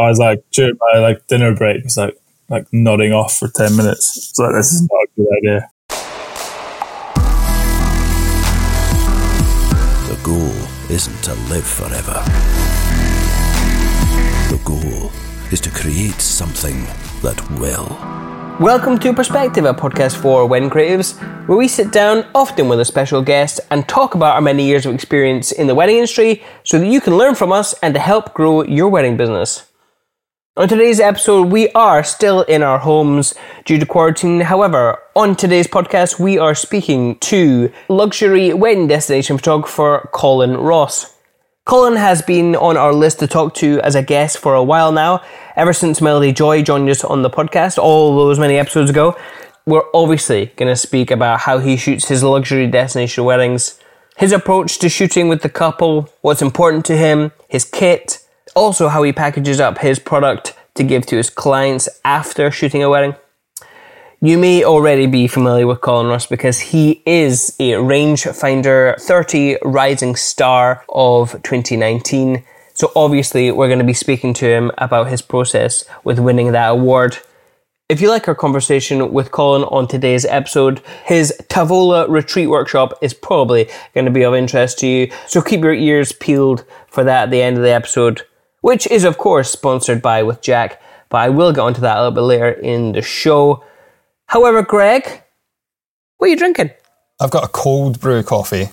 I was like during my like dinner break, was like like nodding off for ten minutes. It's like this is not a good idea. The goal isn't to live forever. The goal is to create something that will. Welcome to Perspective, a podcast for wedding creatives, where we sit down, often with a special guest, and talk about our many years of experience in the wedding industry so that you can learn from us and to help grow your wedding business. On today's episode, we are still in our homes due to quarantine. However, on today's podcast, we are speaking to luxury wedding destination photographer Colin Ross. Colin has been on our list to talk to as a guest for a while now, ever since Melody Joy joined us on the podcast all those many episodes ago. We're obviously going to speak about how he shoots his luxury destination weddings, his approach to shooting with the couple, what's important to him, his kit, also how he packages up his product to give to his clients after shooting a wedding. You may already be familiar with Colin Ross because he is a Rangefinder 30 Rising Star of 2019. So obviously, we're going to be speaking to him about his process with winning that award. If you like our conversation with Colin on today's episode, his Tavola retreat workshop is probably going to be of interest to you. So keep your ears peeled for that at the end of the episode, which is, of course, sponsored by With Jack. But I will get onto that a little bit later in the show. However, Greg, what are you drinking? I've got a cold brew coffee.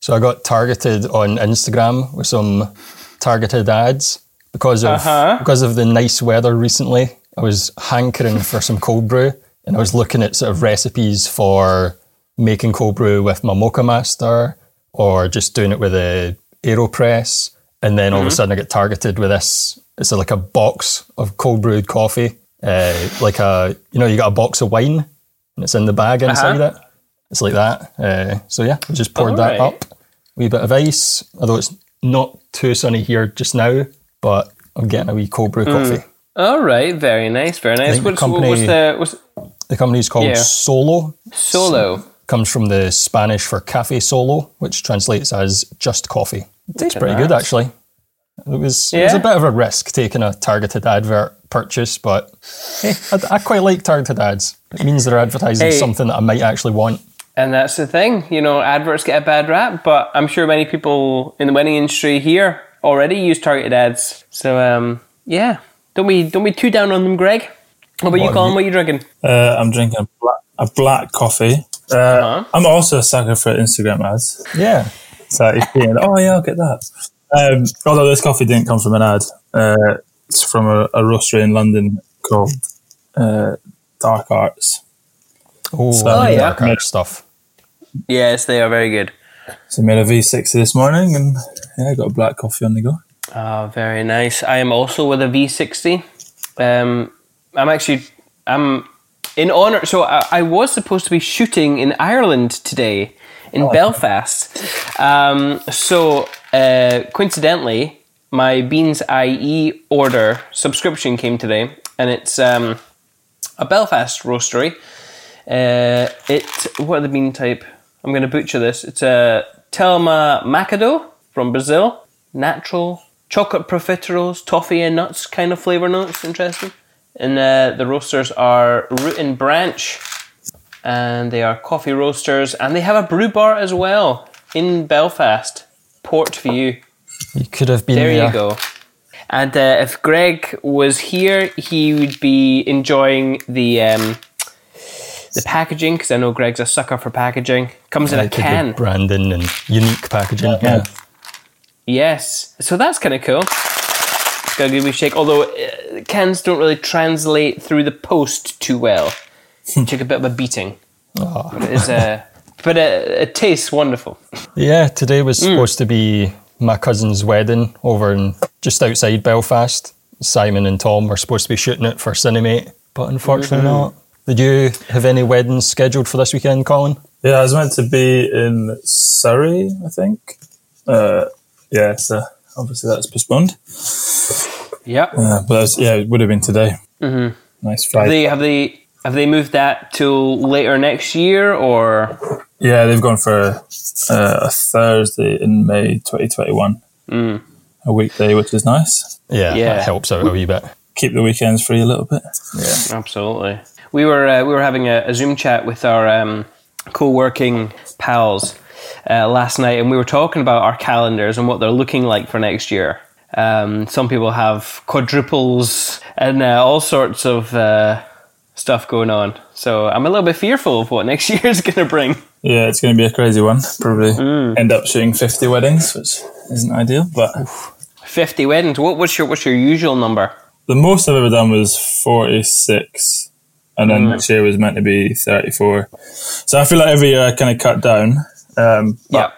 So I got targeted on Instagram with some targeted ads because of Uh-huh. because of the nice weather recently. I was hankering for some cold brew and I was looking at sort of recipes for making cold brew with my Moccamaster or just doing it with a AeroPress. And then all Mm-hmm. of a sudden I get targeted with this. It's like a box of cold brewed coffee. Uh, like a, you know, you got a box of wine and it's in the bag inside Uh-huh. it. It's like that. Uh, so yeah, I just poured that Alright. up. wee bit of ice, although it's not too sunny here just now, but I'm getting a wee cold brew Mm. coffee. All right, very nice, very nice. What's, company- what's the what's The company's called Yeah. Solo. solo? Comes from the Spanish for cafe solo, which translates as just coffee. It tastes pretty good actually. It was it was a bit of a risk taking a targeted advert purchase, but hey, I, I quite like targeted ads. It means they're advertising Hey. something that I might actually want. And that's the thing, you know, adverts get a bad rap, but I'm sure many people in the wedding industry here already use targeted ads. So um, yeah, don't be don't be too down on them, Greg. What about you, What, Colin? you- What are you drinking? Uh, I'm drinking a black, a black coffee. Uh, Uh-huh. I'm also a sucker for Instagram ads. Yeah. So if you're oh yeah, I'll get that. Um, although this coffee didn't come from an ad, uh, it's from a, a roastery in London called uh, Dark Arts. Oh, So- Oh, yeah. dark art stuff. Yes, they are very good. So I made a V60 this morning, and yeah, I got a black coffee on the go. Oh, very nice. I am also with a V60. Um, I'm actually I'm in honor. So I, I was supposed to be shooting in Ireland today in Belfast. Um, so uh, coincidentally, my Beans IE order subscription came today, and it's um, a Belfast roastery. Uh, it what are the bean type? I'm going to butcher this. It's a Telma Macado from Brazil, natural chocolate profiteroles, toffee and nuts kind of flavor notes. Interesting. And uh, the roasters are Root and Branch, and they are coffee roasters, and they have a brew bar as well in Belfast, Port View. You could have been There there. you go. And uh, if Greg was here, he would be enjoying the um, the packaging because I know Greg's a sucker for packaging. Comes in a can. branding and unique packaging. Yeah. Yes, so that's kind of cool. It's got a good wee shake. Although uh, cans don't really translate through the post too well. Took a bit of a beating. But it's uh, but it, it tastes wonderful. Yeah, today was Hmm. supposed to be my cousin's wedding over in just outside Belfast. Simon and Tom were supposed to be shooting it for Cinemate, but unfortunately Mm-hmm. not. Did you have any weddings scheduled for this weekend, Colin? Yeah, I was meant to be in Surrey, I think. Uh, yeah, so obviously that's postponed. Yeah. Uh, but that's, yeah, it would have been today. Mm-hmm. Nice Have Friday. they have they have they moved that till later next year or? Yeah, they've gone for uh, a Thursday in May 2021. Mm. a weekday, which is nice. Yeah, Yeah. that helps out a wee bit. Keep the weekends free a little bit. Yeah, absolutely. We were uh, we were having a, a Zoom chat with our um, co-working pals uh, last night, and we were talking about our calendars and what they're looking like for next year. Um, some people have quadruples and uh, all sorts of uh, stuff going on. So I'm a little bit fearful of what next year is going to bring. Yeah, it's going to be a crazy one. Probably end up shooting 50 weddings, which isn't ideal. But 50 weddings. What, what's your what's your usual number? the most I've ever done was 46. And then next year was meant to be 34. So I feel like every year I kind of cut down. Um, Yeah.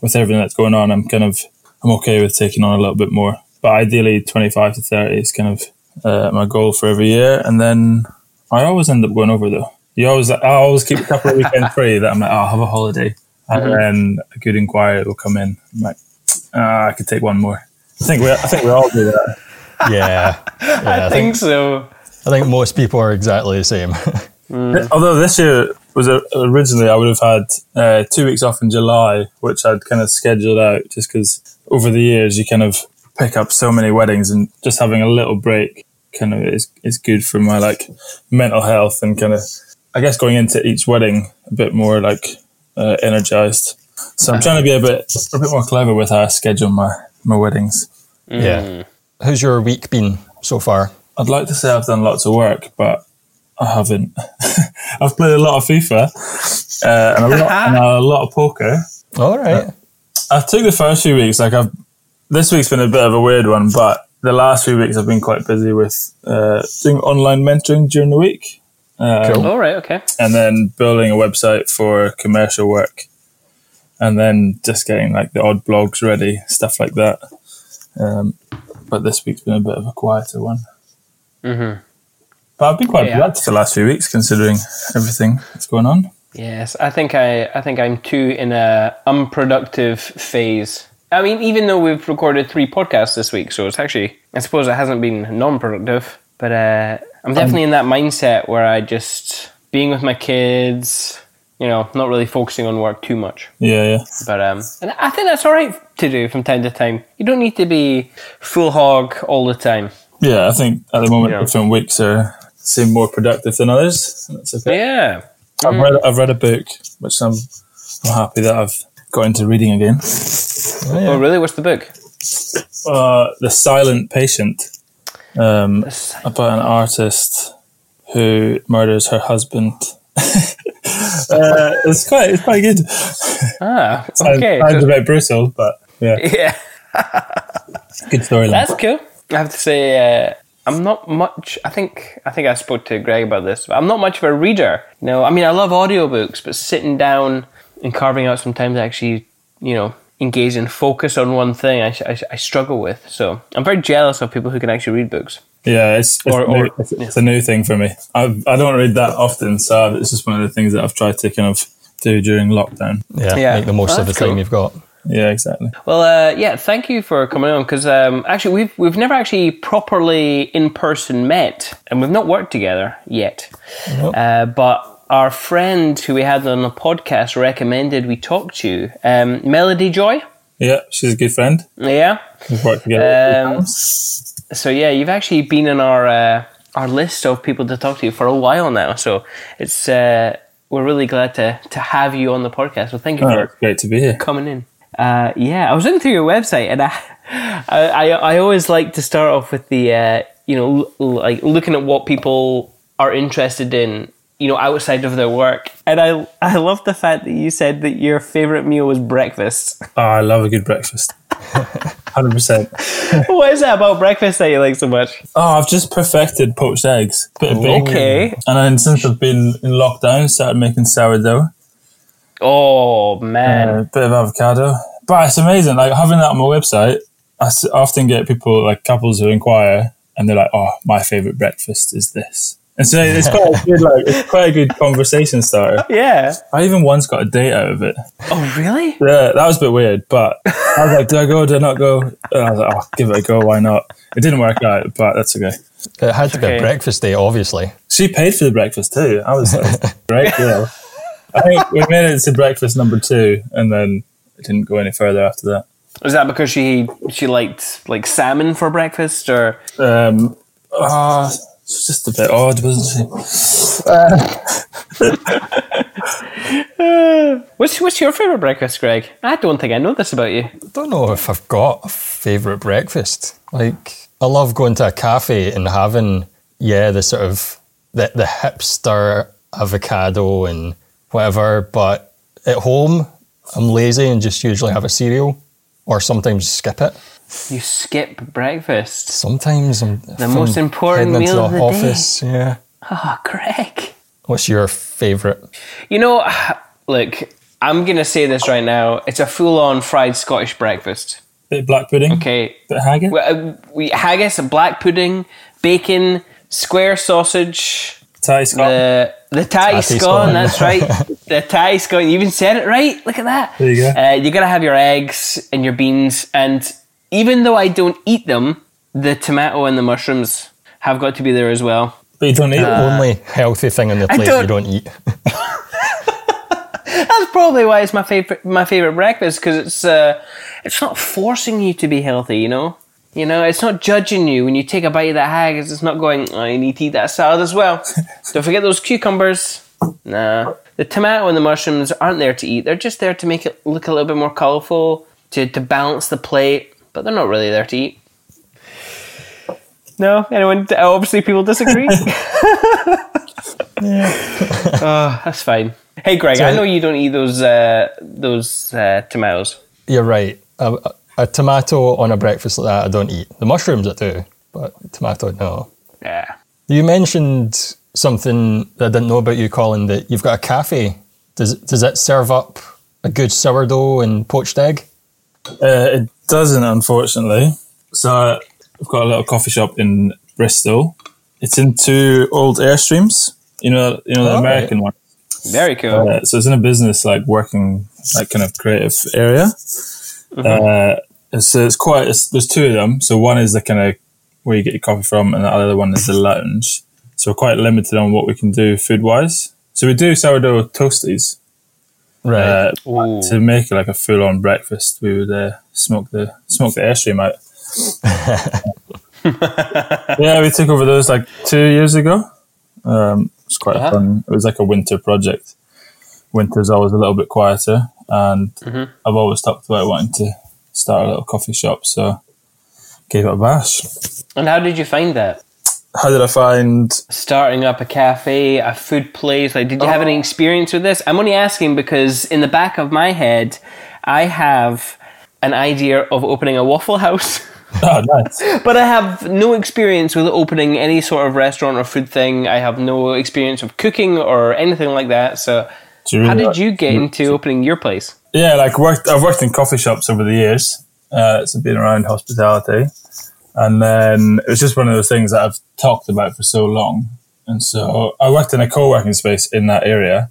with everything that's going on, I'm kind of I'm okay with taking on a little bit more. But ideally, 25 to 30 is kind of uh, my goal for every year. And then I always end up going over though. You always, I always keep a couple of weekends free that I'm like, oh, I'll have a holiday, and then a good inquiry will come in. I'm like, ah, I could take one more. I think we, I think we all do that. Yeah, yeah. I, I think think so. I think most people are exactly the same. Although this year was a, originally, I would have had uh, two weeks off in July, which I'd kind of scheduled out just because over the years you kind of pick up so many weddings and just having a little break kind of is, is good for my like mental health and kind of, I guess going into each wedding a bit more like uh, energized. So I'm trying to be a bit, a bit more clever with how I schedule my, my weddings. Yeah. How's your week been so far? I'd like to say I've done lots of work, but I haven't. I've played a lot of FIFA uh, and, a lot, and a lot of poker. All right. I took the first few weeks. Like I've, this week's been a bit of a weird one, but the last few weeks I've been quite busy with uh, doing online mentoring during the week, um, Cool. All right. Okay. and then building a website for commercial work, and then just getting like the odd blogs ready, stuff like that. Um, but this week's been a bit of a quieter one. Mm-hmm. But I've been quite Yeah. productive the last few weeks, considering everything that's going on. Yes, I think I, I think I'm too in a unproductive phase. I mean, even though we've recorded three podcasts this week, so it's actually I suppose it hasn't been non-productive, but uh, I'm definitely in that mindset where I just being with my kids, you know, not really focusing on work too much. Yeah, yeah. But um, and I think that's all right to do from time to time. You don't need to be full hog all the time. Yeah, I think at the moment Yeah. different weeks are seem more productive than others. That's okay. Yeah. I've read I've read a book which I'm I'm happy that I've got into reading again. Oh, really? What's the book? Uh, the Silent Patient, um, about an artist who murders her husband. uh, it's quite it's quite good. Ah, Sounds, okay. sounds So- a bit brutal, but yeah, yeah. good storyline. That's cool. I have to say, uh, I'm not much. I think I think I spoke to Greg about this. But I'm not much of a reader. No, I mean I love audiobooks, but sitting down and carving out some time to actually, you know, engage and focus on one thing, I, I, I struggle with. So I'm very jealous of people who can actually read books. Yeah, it's it's, Or- new, or- it's, it's a new thing for me. I've, I don't read that often, so it's just one of the things that I've tried to kind of do during lockdown. Yeah, Yeah. make the most Well, of the that's time you've got. Yeah, exactly. Well, uh, yeah, thank you for coming on because um, actually we've we've never actually properly in person met, and we've not worked together yet. Nope. Uh, but our friend who we had on the podcast recommended we talk to you, um, Melody Joy. Yeah, she's a good friend. Yeah. We've worked together. Um. So yeah, you've actually been in our uh, our list of people to talk to for a while now. So it's uh, we're really glad to to have you on the podcast. So thank you Oh, for great to be here. coming in. Uh, yeah, I was looking through your website, and I, I, I, I always like to start off with the, uh, you know, l- like looking at what people are interested in, you know, outside of their work. And I, I love the fact that you said that your favorite meal was breakfast. Oh, I love a good breakfast. Hundred percent. what is that about breakfast that you like so much? Oh, I've just perfected poached eggs, bit of bacon, Okay. and then since I've been in lockdown, started making sourdough, Oh man, a bit of avocado. But it's amazing, like having that on my website. I often get people like couples who inquire, and they're like, "Oh, my favorite breakfast is this." And so it's quite a good, like, it's quite a good conversation starter. yeah. I even once got a date out of it. Oh really? Yeah, that was a bit weird, but I was like, do I go? Do I not go? And I was like, oh, give it a go. Why not? It didn't work out, but that's okay. It had to be a breakfast day, obviously. She paid for the breakfast too. I was like, great deal. I think we made it to breakfast number two, and then it didn't go any further after that. Was that because she she liked like salmon for breakfast, or Um, ah, it's just a bit odd, wasn't she? what's what's your favorite breakfast, Greg? I don't think I know this about you. I don't know if I've got a favourite breakfast. Like, I love going to a cafe and having, yeah, the sort of the, the hipster avocado and whatever. But at home, I'm lazy and just usually have a cereal or sometimes skip it. You skip breakfast. Sometimes I'm the most important heading into meal of the the day. office. Yeah. Oh, Greg. What's your favourite? You know, look, I'm gonna say this right now. It's a full-on fried Scottish breakfast. Bit of black pudding. Okay, Bit of haggis. we, uh, we haggis, black pudding, bacon, square sausage, tattie scone. the the Thai tattie scone. scone. That's right, the tattie scone. You even said it right. Look at that. There you go. Uh, you gotta have your eggs and your beans, and even though I don't eat them, the tomato and the mushrooms have got to be there as well. but you don't eat Uh. Only healthy thing on the plate don't- you don't eat. That's probably why it's my favorite my favorite breakfast because it's uh, it's not forcing you to be healthy. You know, you know, it's not judging you when you take a bite of that haggis. It's not going. Oh, you need to eat that salad as well. Don't forget those cucumbers. Nah, the tomato and the mushrooms aren't there to eat. They're just there to make it look a little bit more colourful to to balance the plate, but they're not really there to eat. No, anyone? Obviously, people disagree. Oh, that's fine. Hey, Greg, I know you don't eat those uh, those uh, tomatoes. You're right. A, a- a tomato on a breakfast like that, I don't eat. The mushrooms I do, but tomato, no. Yeah. You mentioned something that I didn't know about you, Colin, that you've got a cafe. Does, does it serve up a good sourdough and poached egg? Uh, it doesn't, unfortunately. So I've got a little coffee shop in Bristol. It's in two old airstreams. You know, you know the Oh, American one. Very cool. Uh, so it's in a business like working like kind of creative area. Uh, so it's quite. It's, there's two of them. So one is the kind of where you get your coffee from, and the other one is the lounge. So we're quite limited on what we can do food wise. So we do sourdough toasties. Right. Uh, to make like a full on breakfast, we would uh, smoke the smoke the airstream out. yeah, we took over those like two years ago. Um, it was quite Uh-huh. fun. It was like a winter project. Winter's always a little bit quieter, and Mm-hmm. I've always talked about wanting to start a little coffee shop, so gave it a bash. And how did you find that? How did I find? Starting up a cafe, a food place. Like, did you have any experience with this? I'm only asking because in the back of my head, I have an idea of opening a Waffle House. Oh, nice. But I have no experience with opening any sort of restaurant or food thing. I have no experience of cooking or anything like that. So, you how really did you get into opening your place? Yeah, like worked. I've worked in coffee shops over the years. Uh, so been around hospitality, and then it was just one of those things that I've talked about for so long. And so I worked in a co-working space in that area,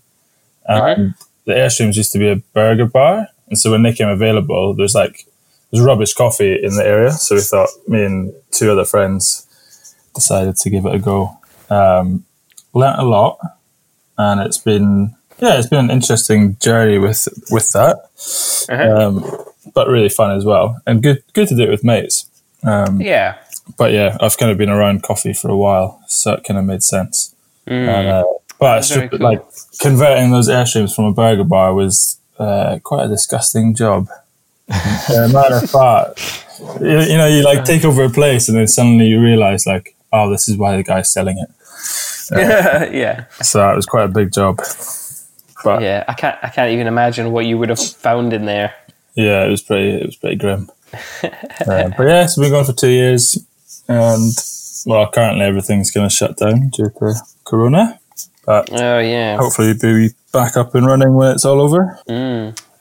and the Airstreams used to be a burger bar. And so when they came available, there's like there's rubbish coffee in the area. So we thought me and two other friends decided to give it a go. Um, learnt a lot, and it's been yeah, it's been an interesting journey with with that, um, but really fun as well, and good good to do it with mates. Um, Yeah. but yeah, I've kind of been around coffee for a while, so it kind of made sense. And, uh, but it's cool. like converting those airstreams from a burger bar was uh, quite a disgusting job. the amount of fat, you, you know, you like take over a place and then suddenly you realize like, oh, this is why the guy's selling it. yeah. So it was quite a big job. But Yeah. I can't. I can't even imagine what you would have found in there. yeah, it was pretty. It was pretty grim. Uh, but yeah, so we've been going for two years, and well, currently everything's going to shut down due to Corona. But Oh yeah. hopefully, we'll be back up and running when it's all over.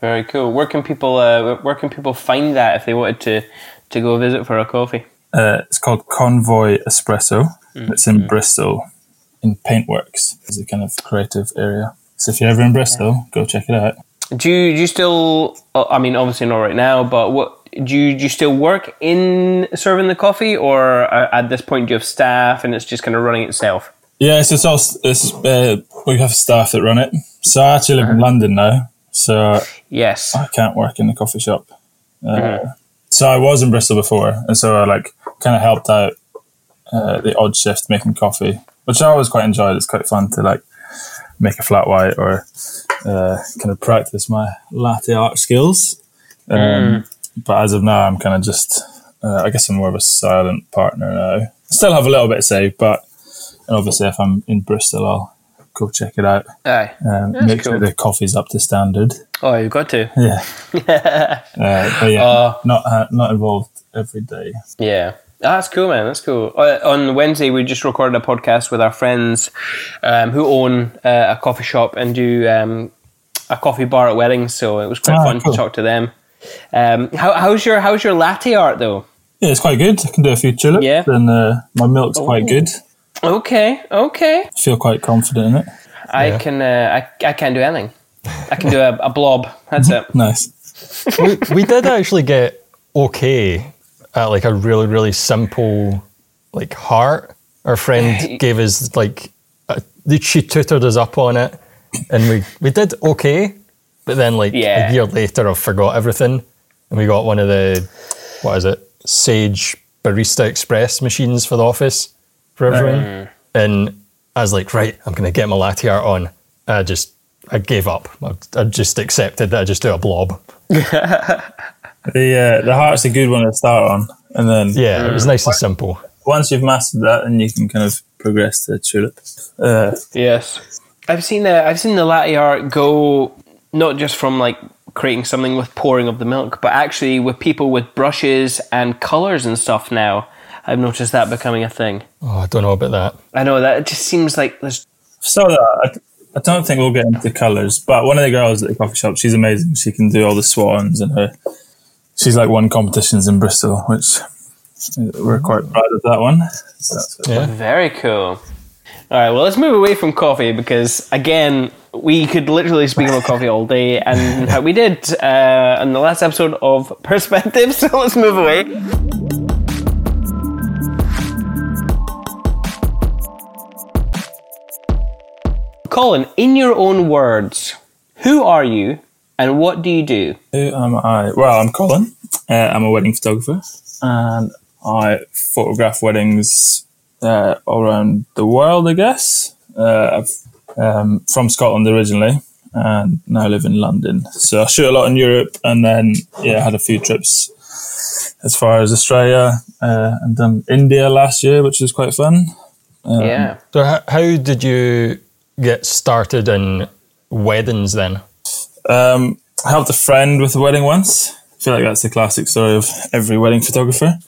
Very cool. Where can people? Uh, where can people find that if they wanted to to go visit for a coffee? Uh, it's called Convoy Espresso. It's in Bristol, in Paintworks. It's a kind of creative area. So if you're ever in Bristol, go check it out. Do you, do you still? uh, I mean, obviously not right now, but what do you do? You still work in serving the coffee, or uh, at this point do you have staff and it's just kind of running itself? Yeah, so it's all it's, uh, we have staff that run it. So I actually live in London now, so Yes. I can't work in the coffee shop. Uh, so I was in Bristol before, and so I like kind of helped out uh, the odd shift making coffee, which I always quite enjoyed. It's quite fun to like make a flat white or uh, kind of practice my latte art skills. Um, But as of now, I'm kind of just, uh, I guess I'm more of a silent partner now. Still have a little bit to say, but and obviously if I'm in Bristol, I'll go check it out. Aye. Um, make sure the coffee's up to standard. Oh, you've got to. Yeah, uh, but yeah, Uh, not uh, not involved every day. Yeah. Ah, that's cool, man. That's cool. Uh, on Wednesday, we just recorded a podcast with our friends um, who own uh, a coffee shop and do um, a coffee bar at weddings. So it was quite Ah, fun cool. to talk to them. Um, how, how's your How's your latte art though? Yeah, it's quite good. I can do a few tulips, Yeah. and uh, my milk's quite good. Okay, okay. I feel quite confident in it. I can. Uh, I I can't do anything. I can do a, a blob. That's it. Nice. we, we did actually get okay at like a really really simple like heart. Our friend gave us like a, she tutored us up on it, and we we did okay. But then like Yeah. a year later, I forgot everything, and we got one of the what is it Sage Barista Express machines for the office for everyone. And I was like, right, I'm gonna get my latte art on. I just I gave up. I, I just accepted that I just do a blob. The uh, the heart's a good one to start on, and then Yeah, it was nice and simple. once you've mastered that, then you can kind of progress to tulip. Uh, Yes, I've seen the I've seen the latte art go not just from like creating something with pouring of the milk, but actually with people with brushes and colors and stuff. Now I've noticed that becoming a thing. Oh, I don't know about that. I know that it just seems like there's so that I, I don't think we'll get into colours, but one of the girls at the coffee shop, she's amazing. She can do all the swans, and her she's like won competitions in Bristol, which uh, we're quite proud of that one. So that's Yeah. very cool. All right, well, let's move away from coffee because, again, we could literally speak about coffee all day, and how we did uh, in the last episode of Perspective. So let's move away. Colin, in your own words, who are you and what do you do? Who am I? Well, I'm Colin. Uh, I'm a wedding photographer, and I photograph weddings uh, all around the world. I guess uh, I've um, from Scotland originally, and now live in London. So I shoot a lot in Europe, and then yeah, I had a few trips as far as Australia uh, and done India last year, which was quite fun. yeah. So, how, how did you get started in weddings then? Um, I helped a friend with a wedding once. I feel like that's the classic story of every wedding photographer.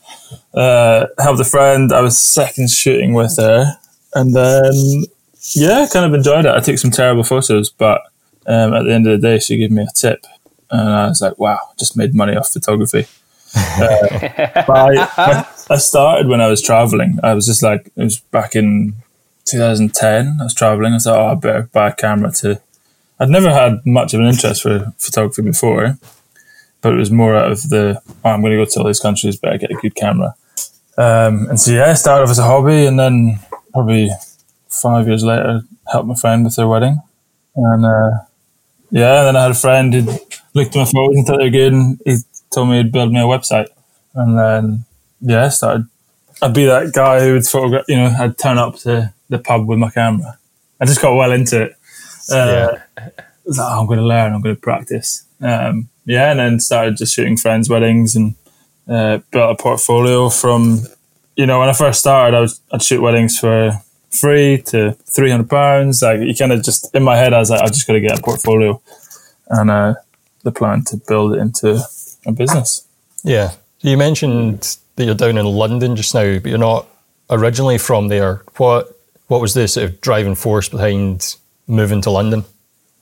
Uh, helped a friend. I was second shooting with her, and then yeah, kind of enjoyed it. I took some terrible photos, but um, at the end of the day, she gave me a tip, and I was like, "Wow, just made money off photography." Uh, I, I, started when I was traveling. I was just like, it was back in 2010. I was traveling. I thought, oh, I better buy a camera to I'd never had much of an interest for photography before, but it was more out of the oh, I'm going to go to all these countries, better get a good camera. Um, and so yeah, I started off as a hobby, and then probably five years later, helped my friend with their wedding, and uh, yeah, and then I had a friend who looked at my photos and thought they were good, and he told me he'd build me a website, and then yeah, I started. I'd be that guy who would photograph, you know, I'd turn up to the pub with my camera. I just got well into it. Uh, I was like, oh, I'm going to learn, I'm going to practice. Um, yeah, and then started just shooting friends' weddings and uh, built a portfolio from, you know, when I first started, I was, I'd shoot weddings for free to three hundred pounds. Like you kind of just in my head, I was like, I just got to get a portfolio, and uh, the plan to build it into a business. Yeah. You mentioned that you're down in London just now, but you're not originally from there. What What was the sort of driving force behind moving to London?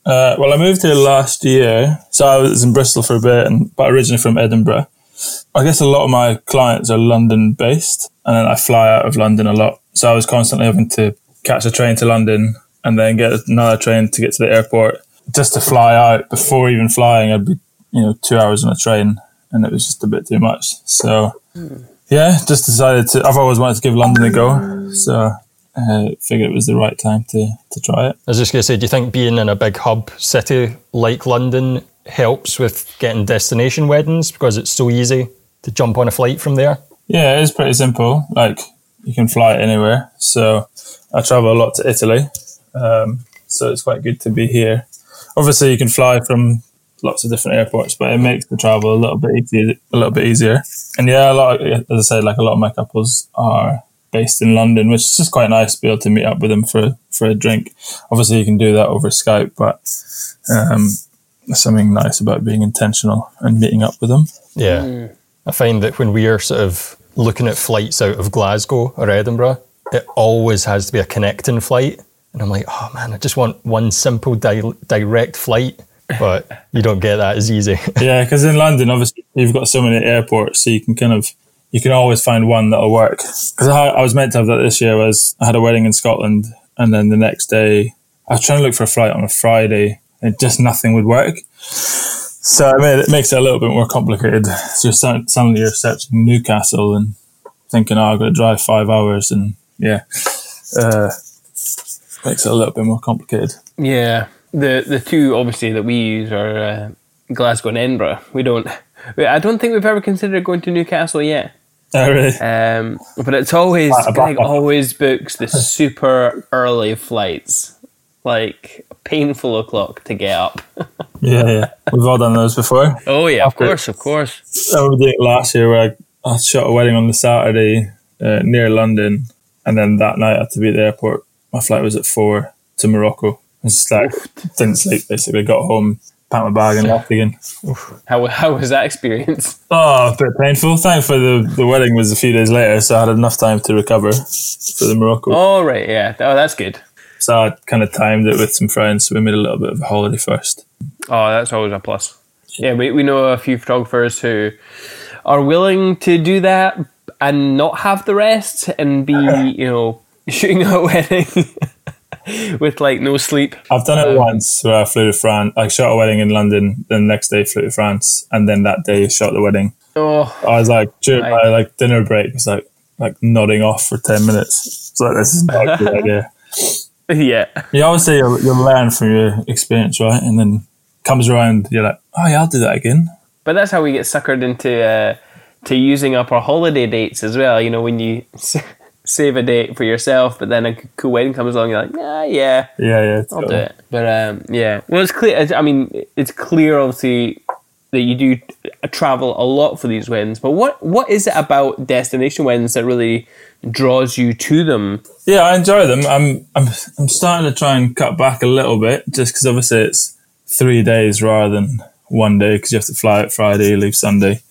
Uh, well, I moved here last year, so I was in Bristol for a bit, and but originally from Edinburgh. I guess a lot of my clients are London based, and then I fly out of London a lot. So I was constantly having to catch a train to London and then get another train to get to the airport just to fly out. Before even flying, I'd be you know two hours on a train, and it was just a bit too much. So yeah, just decided to. I've always wanted to give London a go, so uh, figured it was the right time to to try it. I was just going to say, do you think being in a big hub city like London helps with getting destination weddings because it's so easy to jump on a flight from there? Yeah, it is pretty simple. Like you can fly anywhere. So I travel a lot to Italy, um, so it's quite good to be here. Obviously, you can fly from lots of different airports, but it makes the travel a little bit easier. A little bit easier. And yeah, a lot. Of, as I said, like a lot of my couples are based in London, which is just quite nice to be able to meet up with them for for a drink. Obviously, you can do that over Skype, but um, there's something nice about being intentional and meeting up with them. Yeah. I find that when we're sort of looking at flights out of Glasgow or Edinburgh, it always has to be a connecting flight. And I'm like, oh man, I just want one simple di- direct flight. But you don't get that as easy. yeah, because in London, obviously, you've got so many airports, so you can kind of you can always find one that'll work. Because I, I was meant to have that this year. Was I had a wedding in Scotland, and then the next day I was trying to look for a flight on a Friday, and just nothing would work. So I mean, it makes it a little bit more complicated. So you're suddenly you're searching Newcastle and thinking, "Oh, I've got to drive five hours," and yeah, uh, makes it a little bit more complicated. Yeah, the the two obviously that we use are uh, Glasgow and Edinburgh. We don't. I don't think we've ever considered going to Newcastle yet. Oh, really? Um, but it's always Greg always books the super early flights, like painful o'clock to get up. Yeah, yeah. We've all done those before. Oh yeah, After- of course, of course. I did it last year where I, I shot a wedding on the Saturday uh, near London, and then that night I had to be at the airport. My flight was at four to Morocco. It's just like didn't sleep. Basically, got home, packed my bag, and left again. How how was that experience? Oh, a bit painful. Thankfully, the, the wedding was a few days later, so I had enough time to recover for the Morocco. Oh right, yeah. Oh, that's good. So I kind of timed it with some friends, so we made a little bit of a holiday first. Oh, that's always a plus. Yeah, we, we know a few photographers who are willing to do that and not have the rest and be, you know, shooting a wedding with like no sleep. I've done it once where I flew to France. I shot a wedding in London, then the next day flew to France, and then that day shot the wedding. Oh, I was like during my like dinner break, was like like nodding off for ten minutes. It's like this is not a good idea. yeah. You always say you'll, you'll learn from your experience, right? And then comes around, you're like, oh yeah, I'll do that again. But that's how we get suckered into uh, to using up our holiday dates as well. You know, when you save a date for yourself, but then a cool wedding comes along, you're like, ah, yeah, Yeah, yeah. I'll do it. But um, yeah, well, it's clear. I mean, it's clear, obviously, that you do travel a lot for these weddings. But what what is it about destination weddings that really draws you to them? Yeah, I enjoy them. I'm I'm I'm starting to try and cut back a little bit, just because obviously it's three days rather than one day, because you have to fly out Friday, leave Sunday.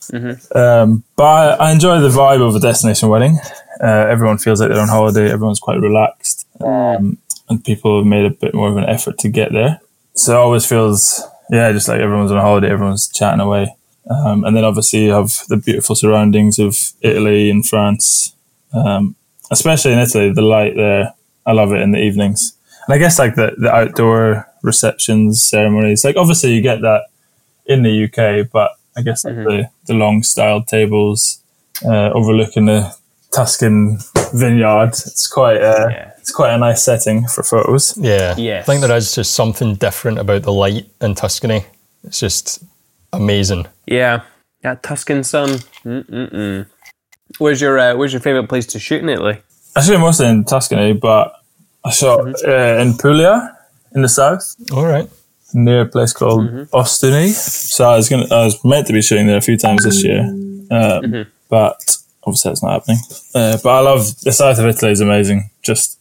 Um, but I, I enjoy the vibe of a destination wedding. Uh, everyone feels like they're on holiday. Everyone's quite relaxed, um, and people have made a bit more of an effort to get there. So it always feels, yeah, just like everyone's on holiday. Everyone's chatting away, um, and then obviously you have the beautiful surroundings of Italy and France um, especially in Italy, the light there, I love it in the evenings. And I guess like the, the outdoor receptions, ceremonies, like obviously you get that in the UK, but I guess like the, the long styled tables uh, overlooking the Tuscan vineyard, it's quite uh, Yeah. it's quite a nice setting for photos. Yeah. Yes. I think there is just something different about the light in Tuscany. It's just amazing. Yeah, that Tuscan sun. Mm-mm-mm. Where's your uh, Where's your favorite place to shoot in Italy? I shoot mostly in Tuscany, but I shot uh, in Puglia in the south. All right. near a place called Ostuni. So I was gonna, I was meant to be shooting there a few times this year, um, but obviously that's not happening. Uh, but I love the south of Italy is amazing. Just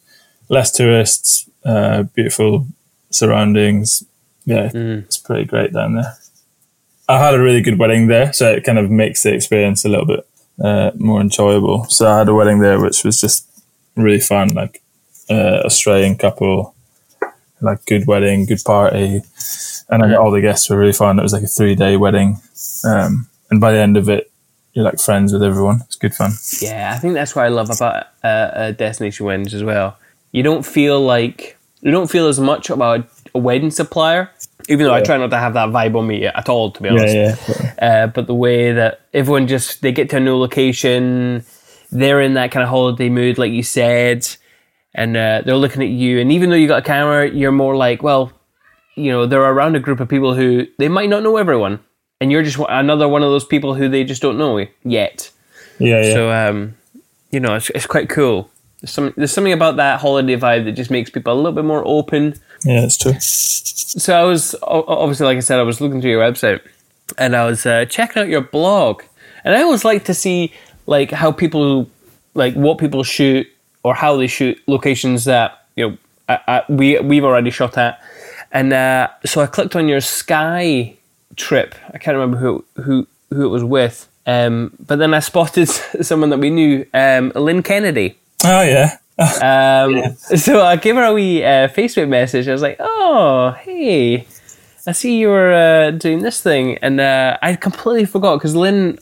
less tourists, uh, beautiful surroundings. Yeah, it's pretty great down there. I had a really good wedding there, so it kind of makes the experience a little bit uh, more enjoyable. So I had a wedding there, which was just really fun, like uh, Australian couple like good wedding, good party, and then all the guests were really fun. It was like a three day wedding, um, and by the end of it, you're like friends with everyone. It's good fun. Yeah, I think that's what I love about uh, uh, destination weddings as well. You don't feel like you don't feel as much about a wedding supplier, even though I try not to have that vibe on me at all, to be honest. yeah. Uh, but the way that everyone just they get to a new location, they're in that kind of holiday mood, like you said, and uh, they're looking at you. And even though you got a camera, you're more like, well, you know, they're around a group of people who they might not know everyone, and you're just another one of those people who they just don't know yet. Yeah, yeah. So um, you know, it's, it's quite cool. There's some there's something about that holiday vibe that just makes people a little bit more open. yeah, it's true. So I was obviously, like I said, I was looking through your website and I was uh, checking out your blog, and I always like to see like how people like what people shoot or how they shoot locations that you know I, I, we we've already shot at, and uh, so I clicked on your Skye trip. I can't remember who who who it was with, um, but then I spotted someone that we knew, um, Lynn Kennedy. Oh yeah. Um, So I gave her a wee uh, Facebook message. I was like, "Oh, hey, I see you were uh, doing this thing," and uh, I completely forgot because Lynn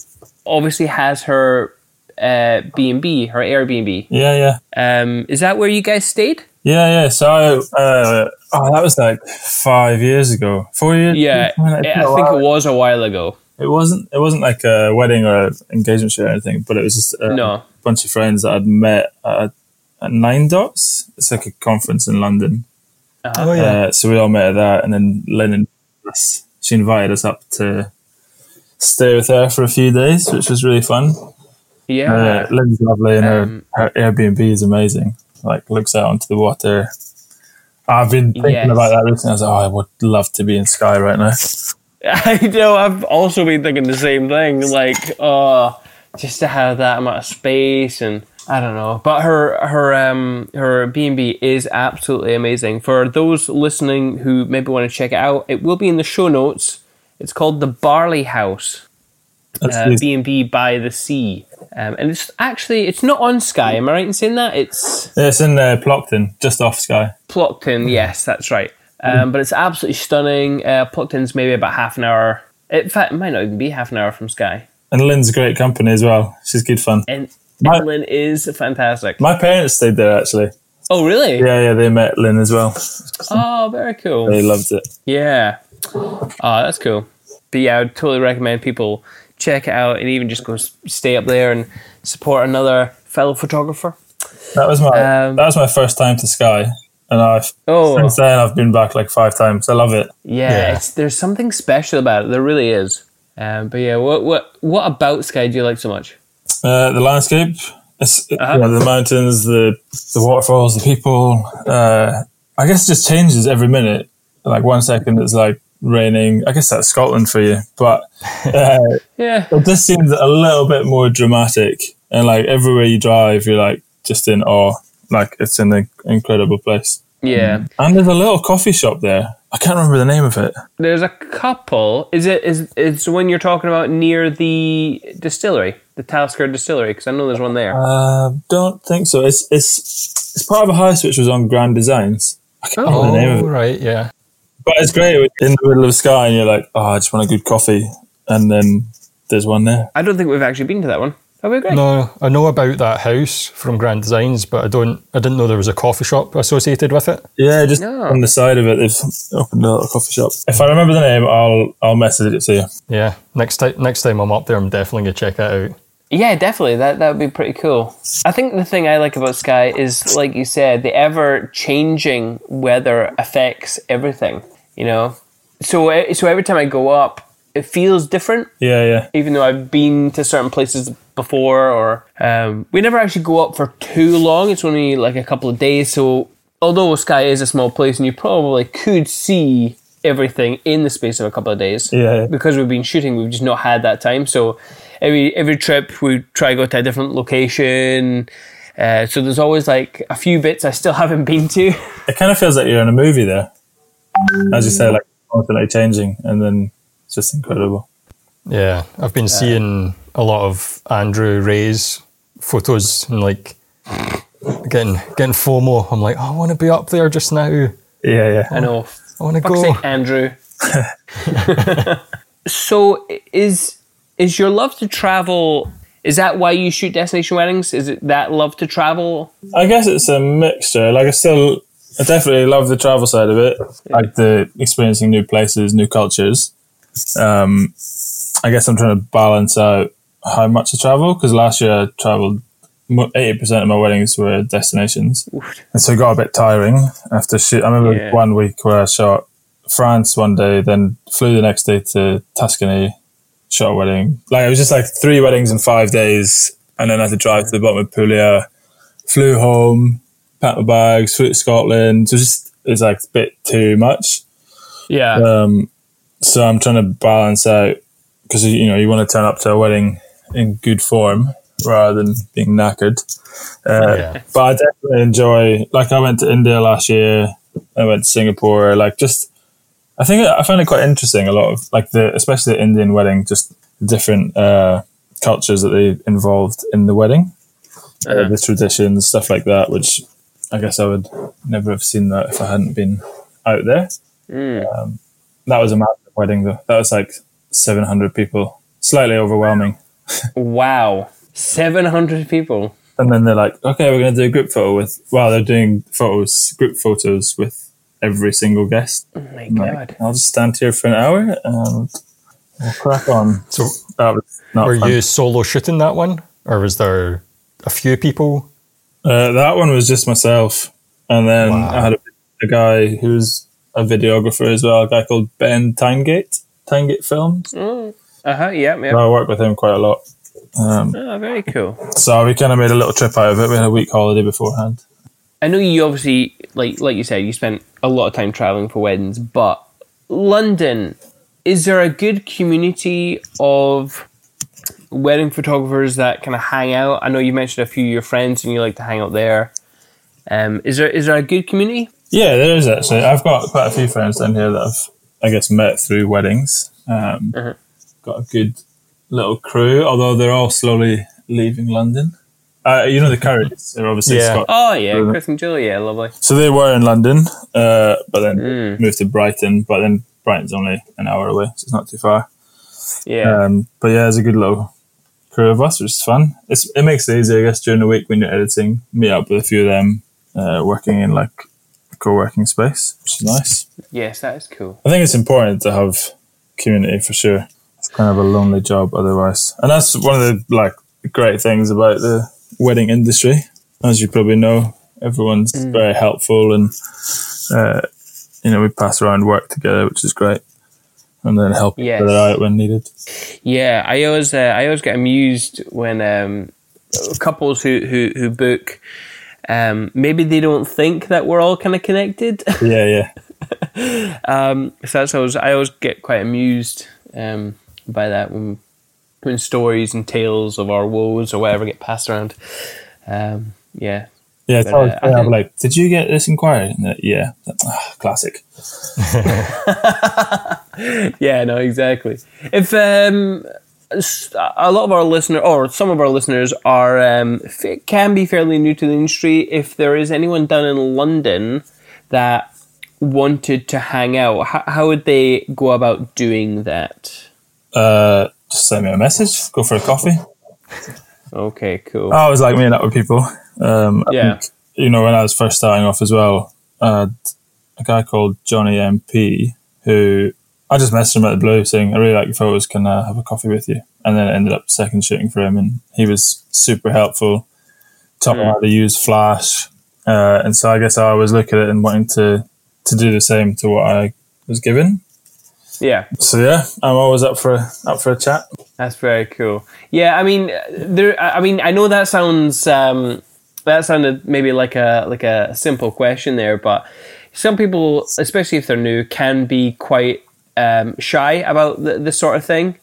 obviously has her uh, B and B, her Airbnb. Yeah, yeah. Um, is that where you guys stayed? Yeah, yeah. So, uh, oh, that was like five years ago, four years. Yeah, Something like that. I think it was a while ago. It wasn't. It wasn't like a wedding or an engagement shoot or anything, but it was just a No. bunch of friends that I'd met at, at Nine Dots. It's like a conference in London. Oh yeah. Uh, so we all met at that, and then Lennon, she invited us up to stay with her for a few days, which was really fun. Yeah, Uh, Lynn's lovely, and Um, her, her Airbnb is amazing. Like looks out onto the water. I've been thinking Yes. about that recently. I was like, oh, I would love to be in Skye right now. I know. I've also been thinking the same thing. Like, oh, just to have that amount of space and I don't know. But her her um her B and B is absolutely amazing. For those listening who maybe want to check it out, it will be in the show notes. It's called the Barley House uh, B and B by the sea, um, and it's actually it's not on Skye. Am I right in saying that? It's it's in uh, Plockton, just off Skye. Plockton, yes, that's right. Um, but it's absolutely stunning. Uh, Plockton's maybe about half an hour. In fact, it might not even be half an hour from Skye. And Lynn's a great company as well. She's good fun. And My- Lynn is fantastic. My parents stayed there actually. oh, really? Yeah, yeah, they met Lynn as well. Oh, very cool. They loved it. Yeah. Oh, that's cool. But yeah, I would totally recommend people check it out and even just go s- stay up there and support another fellow photographer. That was my Um, that was my first time to Skye, and I've Oh, since then I've been back like five times. I love it. yeah, Yeah. It's, there's something special about it. There really is. Um, but yeah, what what what about Skye do you like so much? Uh, the landscape, it's, Uh-huh. you know, the mountains, the the waterfalls, the people. Uh, I guess it just changes every minute. Like one second it's like raining. I guess that's Scotland for you, but uh, Yeah. it just seems a little bit more dramatic. And like everywhere you drive, you're like just in awe. Like it's an incredible place. Yeah. And there's a little coffee shop there. I can't remember the name of it. There's a couple. Is it is is when you're talking about near the distillery, the Talisker distillery? Because I know there's one there. Uh, don't think so. It's it's it's part of a house which was on Grand Designs. I can't remember the name of Oh it. right, yeah. But it's great in the middle of Skye, and you're like, oh, I just want a good coffee, and then there's one there. I don't think we've actually been to that one. Have we, Greg? No, I know about that house from Grand Designs, but I don't. I didn't know there was a coffee shop associated with it. Yeah, just No. on the side of it, they've opened a little coffee shop. If I remember the name, I'll I'll message it to you. Yeah, next time, next time I'm up there, I'm definitely gonna check that out. Yeah, definitely. That that would be pretty cool. I think the thing I like about Skye is, like you said, the ever changing weather affects everything. You know, so so every time I go up, it feels different. Yeah, yeah, even though I've been to certain places before, or um, we never actually go up for too long. It's only like a couple of days. So, although Skye is a small place, and you probably could see everything in the space of a couple of days, Yeah, yeah. because we've been shooting, we've just not had that time. So, every every trip we try to go to a different location. Uh, so there's always like a few bits I still haven't been to. it kind of feels like you're in a movie there. As you say, like constantly changing, and then it's just incredible. Yeah, I've been seeing a lot of Andrew Ray's photos and like getting getting FOMO. I'm like, oh, I want to be up there just now. Yeah, yeah. I know. I want to go. sake, Andrew. so is is your love to travel? Is that why you shoot destination weddings? Is it that love to travel? I guess it's a mixture. Like I still, I definitely love the travel side of it, like the experiencing new places, new cultures. Um, I guess I'm trying to balance out how much I travel because last year I traveled. Eighty percent of my weddings were destinations, and so it got a bit tiring after shoot. I remember Yeah. one week where I shot France one day, then flew the next day to Tuscany, shot a wedding. Like it was just like three weddings in five days, and then I had to drive to the bottom of Puglia, flew home, packed my bags, flew to Scotland. So just it was like a bit too much. Yeah. Um, so I'm trying to balance out because you know you want to turn up to a wedding in good form rather than being knackered. Uh, Yeah. But I definitely enjoy. Like I went to India last year. I went to Singapore. Like just, I think I found it quite interesting. A lot of like the, especially the Indian wedding, just the different uh, cultures that they involved in the wedding, uh, the traditions, stuff like that. Which I guess I would never have seen that if I hadn't been out there. Um, that was a massive wedding though. That was like 700 people, slightly overwhelming. Wow. 700 people. And then they're like, okay, we're going to do a group photo with, well, they're doing photos, group photos with every single guest. Oh my I'm like, god. I'll just stand here for an hour and we'll crack on. So That was not were fun. you solo shooting that one, or was there a few people? Uh, that one was just myself. And then Wow. I had a, a guy who's a videographer as well, a guy called Ben Tyngate, Tyngate Films. Uh huh. Yeah. Yeah. I work with him quite a lot. Um, Oh, very cool. so we kind of made a little trip out of it. We had a week holiday beforehand. I know you obviously, like like you said, you spent a lot of time traveling for weddings, but London, is there a good community of wedding photographers that kind of hang out? I know you mentioned a few of your friends and you like to hang out there. Um, is there is there a good community? Yeah, there is actually. I've got quite a few friends down here that I've, I guess, met through weddings. Um, Uh-huh. Got a good little crew, although they're all slowly leaving London. Uh, you know the Currys, they're obviously Yeah. Scot- Oh yeah. Chris and Julia, yeah, lovely. So they were in London, uh, but then Mm. moved to Brighton. But then Brighton's only an hour away, so it's not too far. Yeah, Um, but yeah, it's a good little of us, which is fun. It's, it makes it easy, I guess, during the week when you're editing. Meet up with a few of them, uh, working in like a co-working space, which is nice. yes, that is cool. I think it's important to have community for sure. It's kind of a lonely job otherwise, and that's one of the like great things about the wedding industry. As you probably know, everyone's very helpful, and uh, you know we pass around work together, which is great, and then help each Yes. other out when needed. Yeah, I always uh, I always get amused when um, couples who who who book. Um, maybe they don't think that we're all kind of connected. Yeah, yeah. um, so that's always I always get quite amused um, by that when when stories and tales of our woes or whatever get passed around. Um, yeah, Yeah, But, uh, I I'm think- like, did you get this inquiry? And they're, yeah, Ah, classic. yeah, no, exactly. If um, a lot of our listeners, or some of our listeners, are um, can be fairly new to the industry, if there is anyone down in London that wanted to hang out, how, how would they go about doing that? Uh, just send me a message, go for a coffee. Okay, cool. I always like meeting up with people. Um, Yeah. think, you know, when I was first starting off as well, had a guy called Johnny MP who I just messaged him of the blue saying, I really like your photos, can I have a coffee with you? And then it ended up second shooting for him and he was super helpful, taught me how to use Flash. Uh, and so I guess I always look at it and wanting to, to do the same to what I was given. Yeah. So yeah, I'm always up for a, up for a chat. That's very cool. Yeah, I mean, there. I mean, I know that sounds um, that sounded maybe like a like a simple question there, but some people, especially if they're new, can be quite um, shy about th- this sort of thing.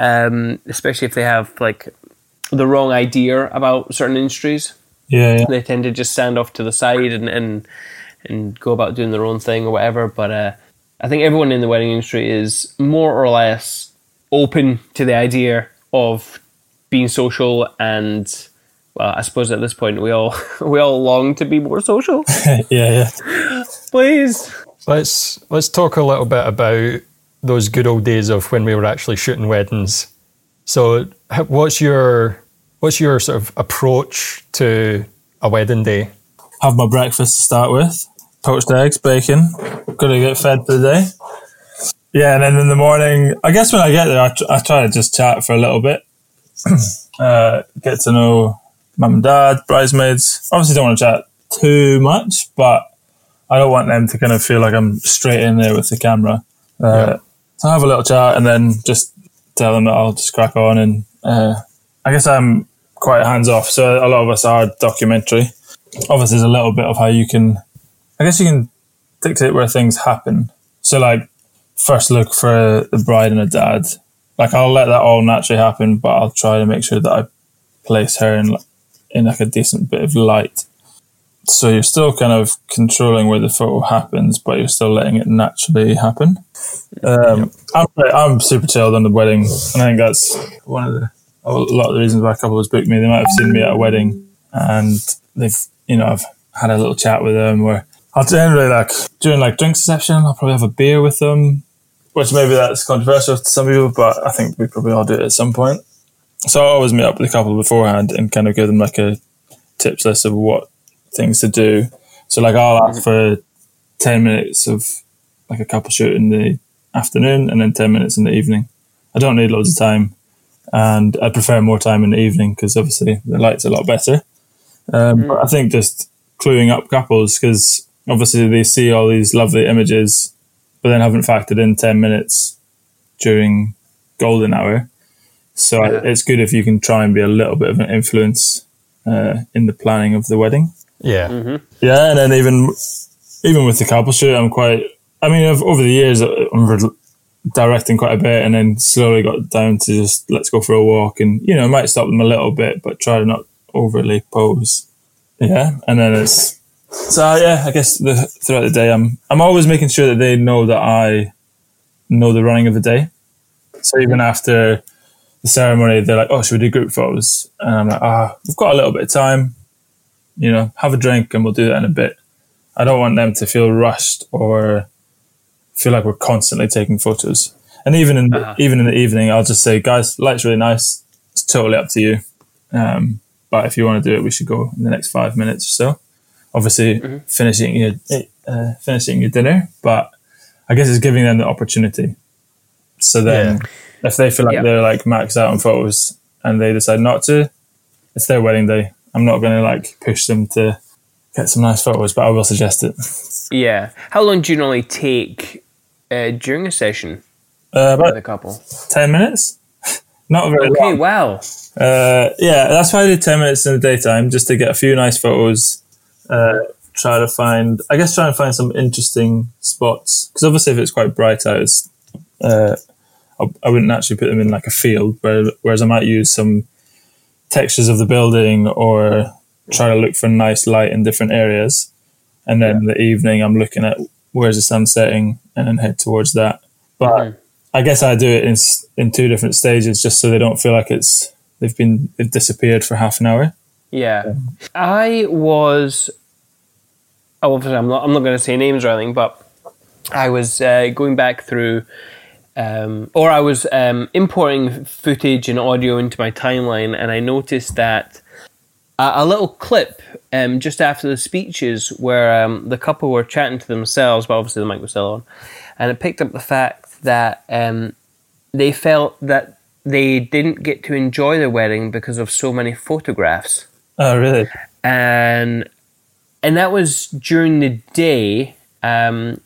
Um, especially if they have like the wrong idea about certain industries, Yeah, yeah. they tend to just stand off to the side and and, and go about doing their own thing or whatever. But uh, I think everyone in the wedding industry is more or less open to the idea of being social and well, I suppose at this point we all we all long to be more social. yeah, yeah. Please. Let's let's talk a little bit about those good old days of when we were actually shooting weddings. So, what's your what's your sort of approach to a wedding day? have my breakfast to start with. Poached eggs, bacon. Gotta get fed for the day. Yeah, and then in the morning, I guess when I get there, I, tr- I try to just chat for a little bit. uh, get to know mum and dad, bridesmaids. Obviously, don't want to chat too much, but I don't want them to kind of feel like I'm straight in there with the camera. Uh, Yeah. So have a little chat and then just tell them that I'll just crack on. And uh, I guess I'm quite hands off. So a lot of us are documentary. Obviously, there's a little bit of how you can, I guess you can dictate where things happen. So like first look for the bride and the dad. Like I'll let that all naturally happen, but I'll try to make sure that I place her in in like a decent bit of light. So you're still kind of controlling where the photo happens, but you're still letting it naturally happen. Um, I'm I'm super chilled on the wedding, and I think that's one of the a lot of the reasons why a couple has booked me. They might have seen me at a wedding, and they've you know I've had a little chat with them where I'll generally like during like drinks reception, I'll probably have a beer with them, which maybe that's controversial to some people, but I think we probably all do it at some point. So I always meet up with a couple beforehand and kind of give them like a tips list of what things to do. So like I'll ask for ten minutes of like a couple shoot in the afternoon and then ten minutes in the evening. I don't need loads of time, and I prefer more time in the evening because obviously the light's a lot better. Um, But I think just cluing up couples because obviously they see all these lovely images, but then haven't factored in ten minutes during golden hour. So it's good if you can try and be a little bit of an influence uh, in the planning of the wedding. Yeah. Yeah, and then even even with the couple shoot, I'm quite. I mean, I've, over the years, I'm re- directing quite a bit, and then slowly got down to just let's go for a walk, and you know, I might stop them a little bit, but try to not overly pose. Yeah, and then it's so yeah. I guess the, throughout the day, I'm I'm always making sure that they know that I know the running of the day. So even after the ceremony, they're like, "Oh, should we do group photos?" And I'm like, "Ah, we've got a little bit of time. You know, have a drink, and we'll do that in a bit." I don't want them to feel rushed or feel like we're constantly taking photos. And even in the, even in the evening, I'll just say, "Guys, light's really nice. It's totally up to you. Um, but if you want to do it, we should go in the next five minutes or so." Obviously, finishing your uh, finishing your dinner, but I guess it's giving them the opportunity. So then, if they feel like Yeah. they're like maxed out on photos and they decide not to, it's their wedding day. I'm not going to like push them to get some nice photos, but I will suggest it. Yeah. How long do you normally take uh, during a session Uh, with a couple? 10 minutes. Not very Okay, long. wow. Uh, yeah, that's why I do 10 minutes in the daytime, just to get a few nice photos. Uh, try to find, I guess, try and find some interesting spots. Because obviously, if it's quite bright out, it's, uh, I, I wouldn't actually put them in like a field, whereas I might use some textures of the building or try to look for nice light in different areas. And then in the evening, I'm looking at where's the sun setting and then head towards that. But I guess I do it in in two different stages, just so they don't feel like it's they've been they've disappeared for half an hour. Yeah. I was. Oh, obviously, I'm not. I'm not going to say names or anything, but I was uh, going back through, um, or I was um, importing footage and audio into my timeline, and I noticed that a, a little clip um, just after the speeches where um, the couple were chatting to themselves, but obviously the mic was still on, and it picked up the fact that um, they felt that they didn't get to enjoy their wedding because of so many photographs Oh, really? and and that was during the day um,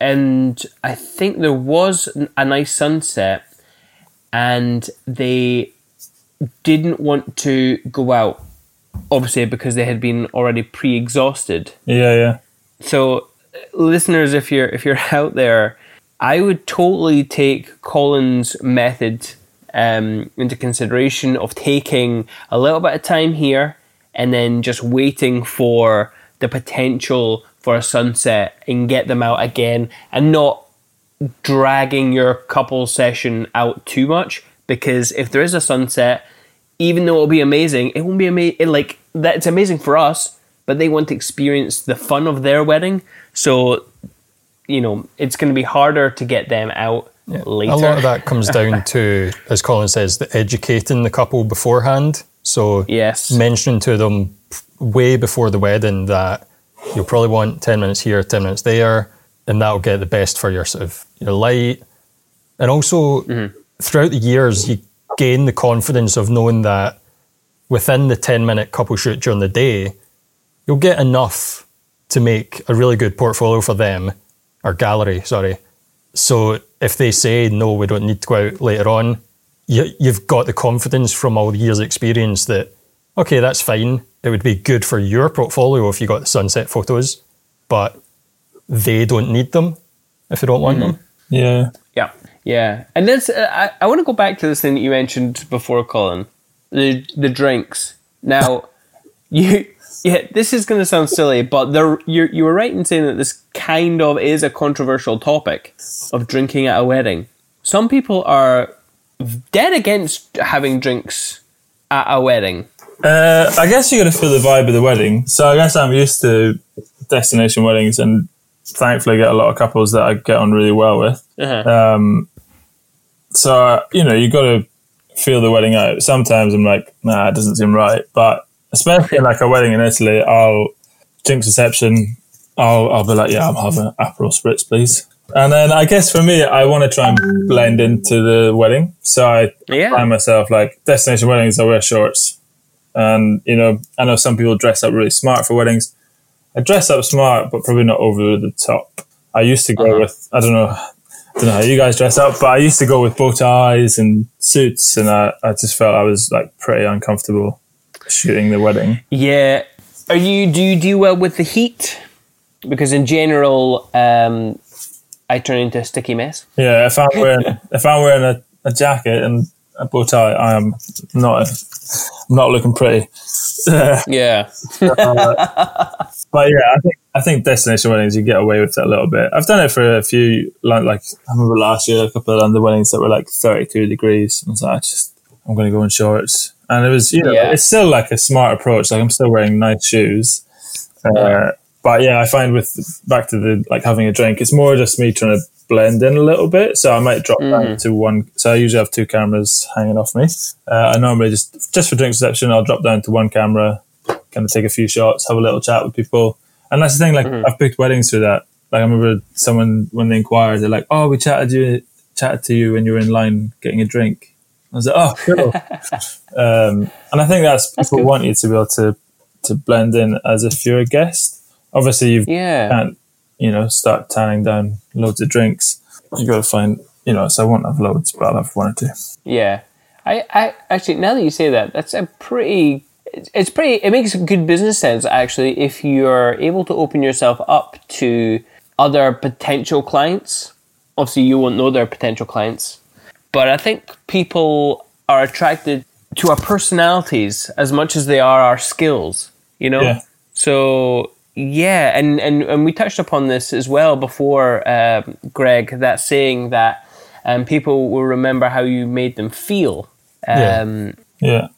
and i think there was a nice sunset and they didn't want to go out obviously because they had been already pre-exhausted Yeah, yeah. so listeners if you're if you're out there i would totally take colin's method um, into consideration of taking a little bit of time here and then just waiting for the potential for a sunset and get them out again and not dragging your couple session out too much because if there is a sunset even though it'll be amazing it won't be amazing like that's amazing for us but they want to experience the fun of their wedding so you know it's going to be harder to get them out later A lot of that comes down to, as Colin says, the educating the couple beforehand. So Yes. mentioning to them way before the wedding that you'll probably want 10 minutes here, 10 minutes there, and that'll get the best for your sort of your light. And also mm-hmm. throughout the years, you gain the confidence of knowing that within the 10 minute couple shoot during the day, you'll get enough to make a really good portfolio for them, or gallery, sorry. So if they say no, we don't need to go out later on, you, you've got the confidence from all the years' experience that okay, that's fine. It would be good for your portfolio if you got the sunset photos, but they don't need them if they don't want them. Yeah. Yeah, yeah, and this uh, I, I want to go back to this thing that you mentioned before, Colin, the the drinks. Now, you yeah, this is going to sound silly, but there you you were right in saying that this kind of is a controversial topic of drinking at a wedding. Some people are dead against having drinks at a wedding. Uh, I guess you got to feel the vibe of the wedding. So I guess I'm used to destination weddings, and thankfully I get a lot of couples that I get on really well with. Uh-huh. Um, so uh, you know, you got to feel the wedding out. Sometimes I'm like, nah, it doesn't seem right. But especially like a wedding in Italy, I'll drinks reception. I'll I'll be like, yeah, I'm having an Aperol spritz, please. And then I guess for me, I want to try and blend into the wedding. So I Yeah. find myself like destination weddings. I wear shorts, and you know, I know some people dress up really smart for weddings. I dress up smart, but probably not over the top. I used to go with I don't know, I don't know how you guys dress up, but I used to go with bow ties and suits, and I, I just felt I was like pretty uncomfortable shooting the wedding. Yeah. Are you do you do well with the heat? Because in general, um, I turn into a sticky mess. Yeah, if I'm wearing if I'm wearing a, a jacket and a bow tie, I am not I'm not looking pretty. Yeah. But yeah, I think I think destination weddings you get away with it a little bit. I've done it for a few, like, like I remember last year a couple of London weddings that were like 32 degrees. And I was like, I just I'm going to go in shorts, and it was you know Yeah. it's still like a smart approach. Like I'm still wearing nice shoes, uh, but yeah, I find with back to the like having a drink, it's more just me trying to blend in a little bit. So I might drop down to one. So I usually have two cameras hanging off me. Uh, I normally just just for drink reception, I'll drop down to one camera, kind of take a few shots, have a little chat with people. And that's the thing. Like I've booked weddings through that. Like I remember someone when they inquired, they're like, "Oh, we chatted you chatted to you when you were in line getting a drink." I was like, "Oh, cool." um, and I think that's people good. want you to be able to to blend in as if you're a guest. Obviously, you Yeah. can't you know start tanning down loads of drinks. You got to find you know. So I won't have loads, but I'll have one or two. Yeah, I, I actually now that you say that, that's a pretty. it's- It's pretty. It makes good business sense actually if you're able to open yourself up to other potential clients. Obviously, you won't know their potential clients, but I think people are attracted to our personalities as much as they are our skills. You know. Yeah. So yeah, and, and and we touched upon this as well before, um, Greg. That saying that um, people will remember how you made them feel. Yeah. Um, Yeah.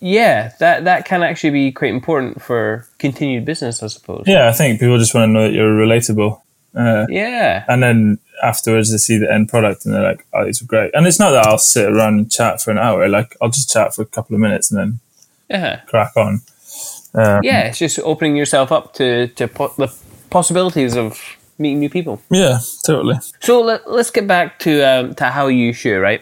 yeah, that that can actually be quite important for continued business, I suppose. Yeah, I think people just want to know that you're relatable. Uh, Yeah. and then afterwards they see the end product and they're like, "Oh, these are great." And it's not that I'll sit around and chat for an hour. Like I'll just chat for a couple of minutes and then Yeah. crack on. Um, Yeah, it's just opening yourself up to to po- the possibilities of meeting new people. yeah, totally. So let, let's get back to um, to how you shoot, right?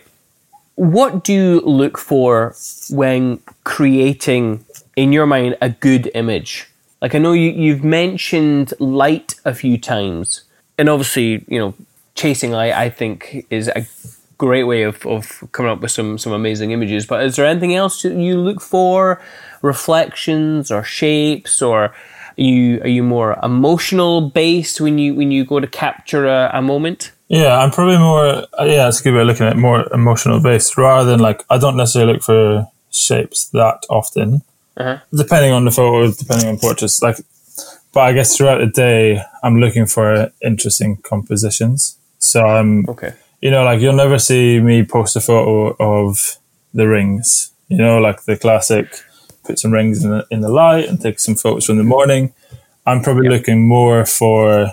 What do you look for when creating, in your mind, a good image? Like I know you you've mentioned light a few times, and obviously, you know, chasing light, I think, is a great way of, of coming up with some some amazing images. But is there anything else that you look for? Reflections or shapes or are you are you more emotional based when you when you go to capture a, a moment? Yeah, I'm probably more. uh, Yeah, it's a good way of looking at it, more emotional based rather than like I don't necessarily look for shapes that often, Uh-huh. depending on the photo, depending on portraits. Like, but I guess throughout the day, I'm looking for interesting compositions. So I'm Okay. You know, like you'll never see me post a photo of the rings. You know, like the classic, put some rings in the, in the light and take some photos from the morning. I'm probably looking more for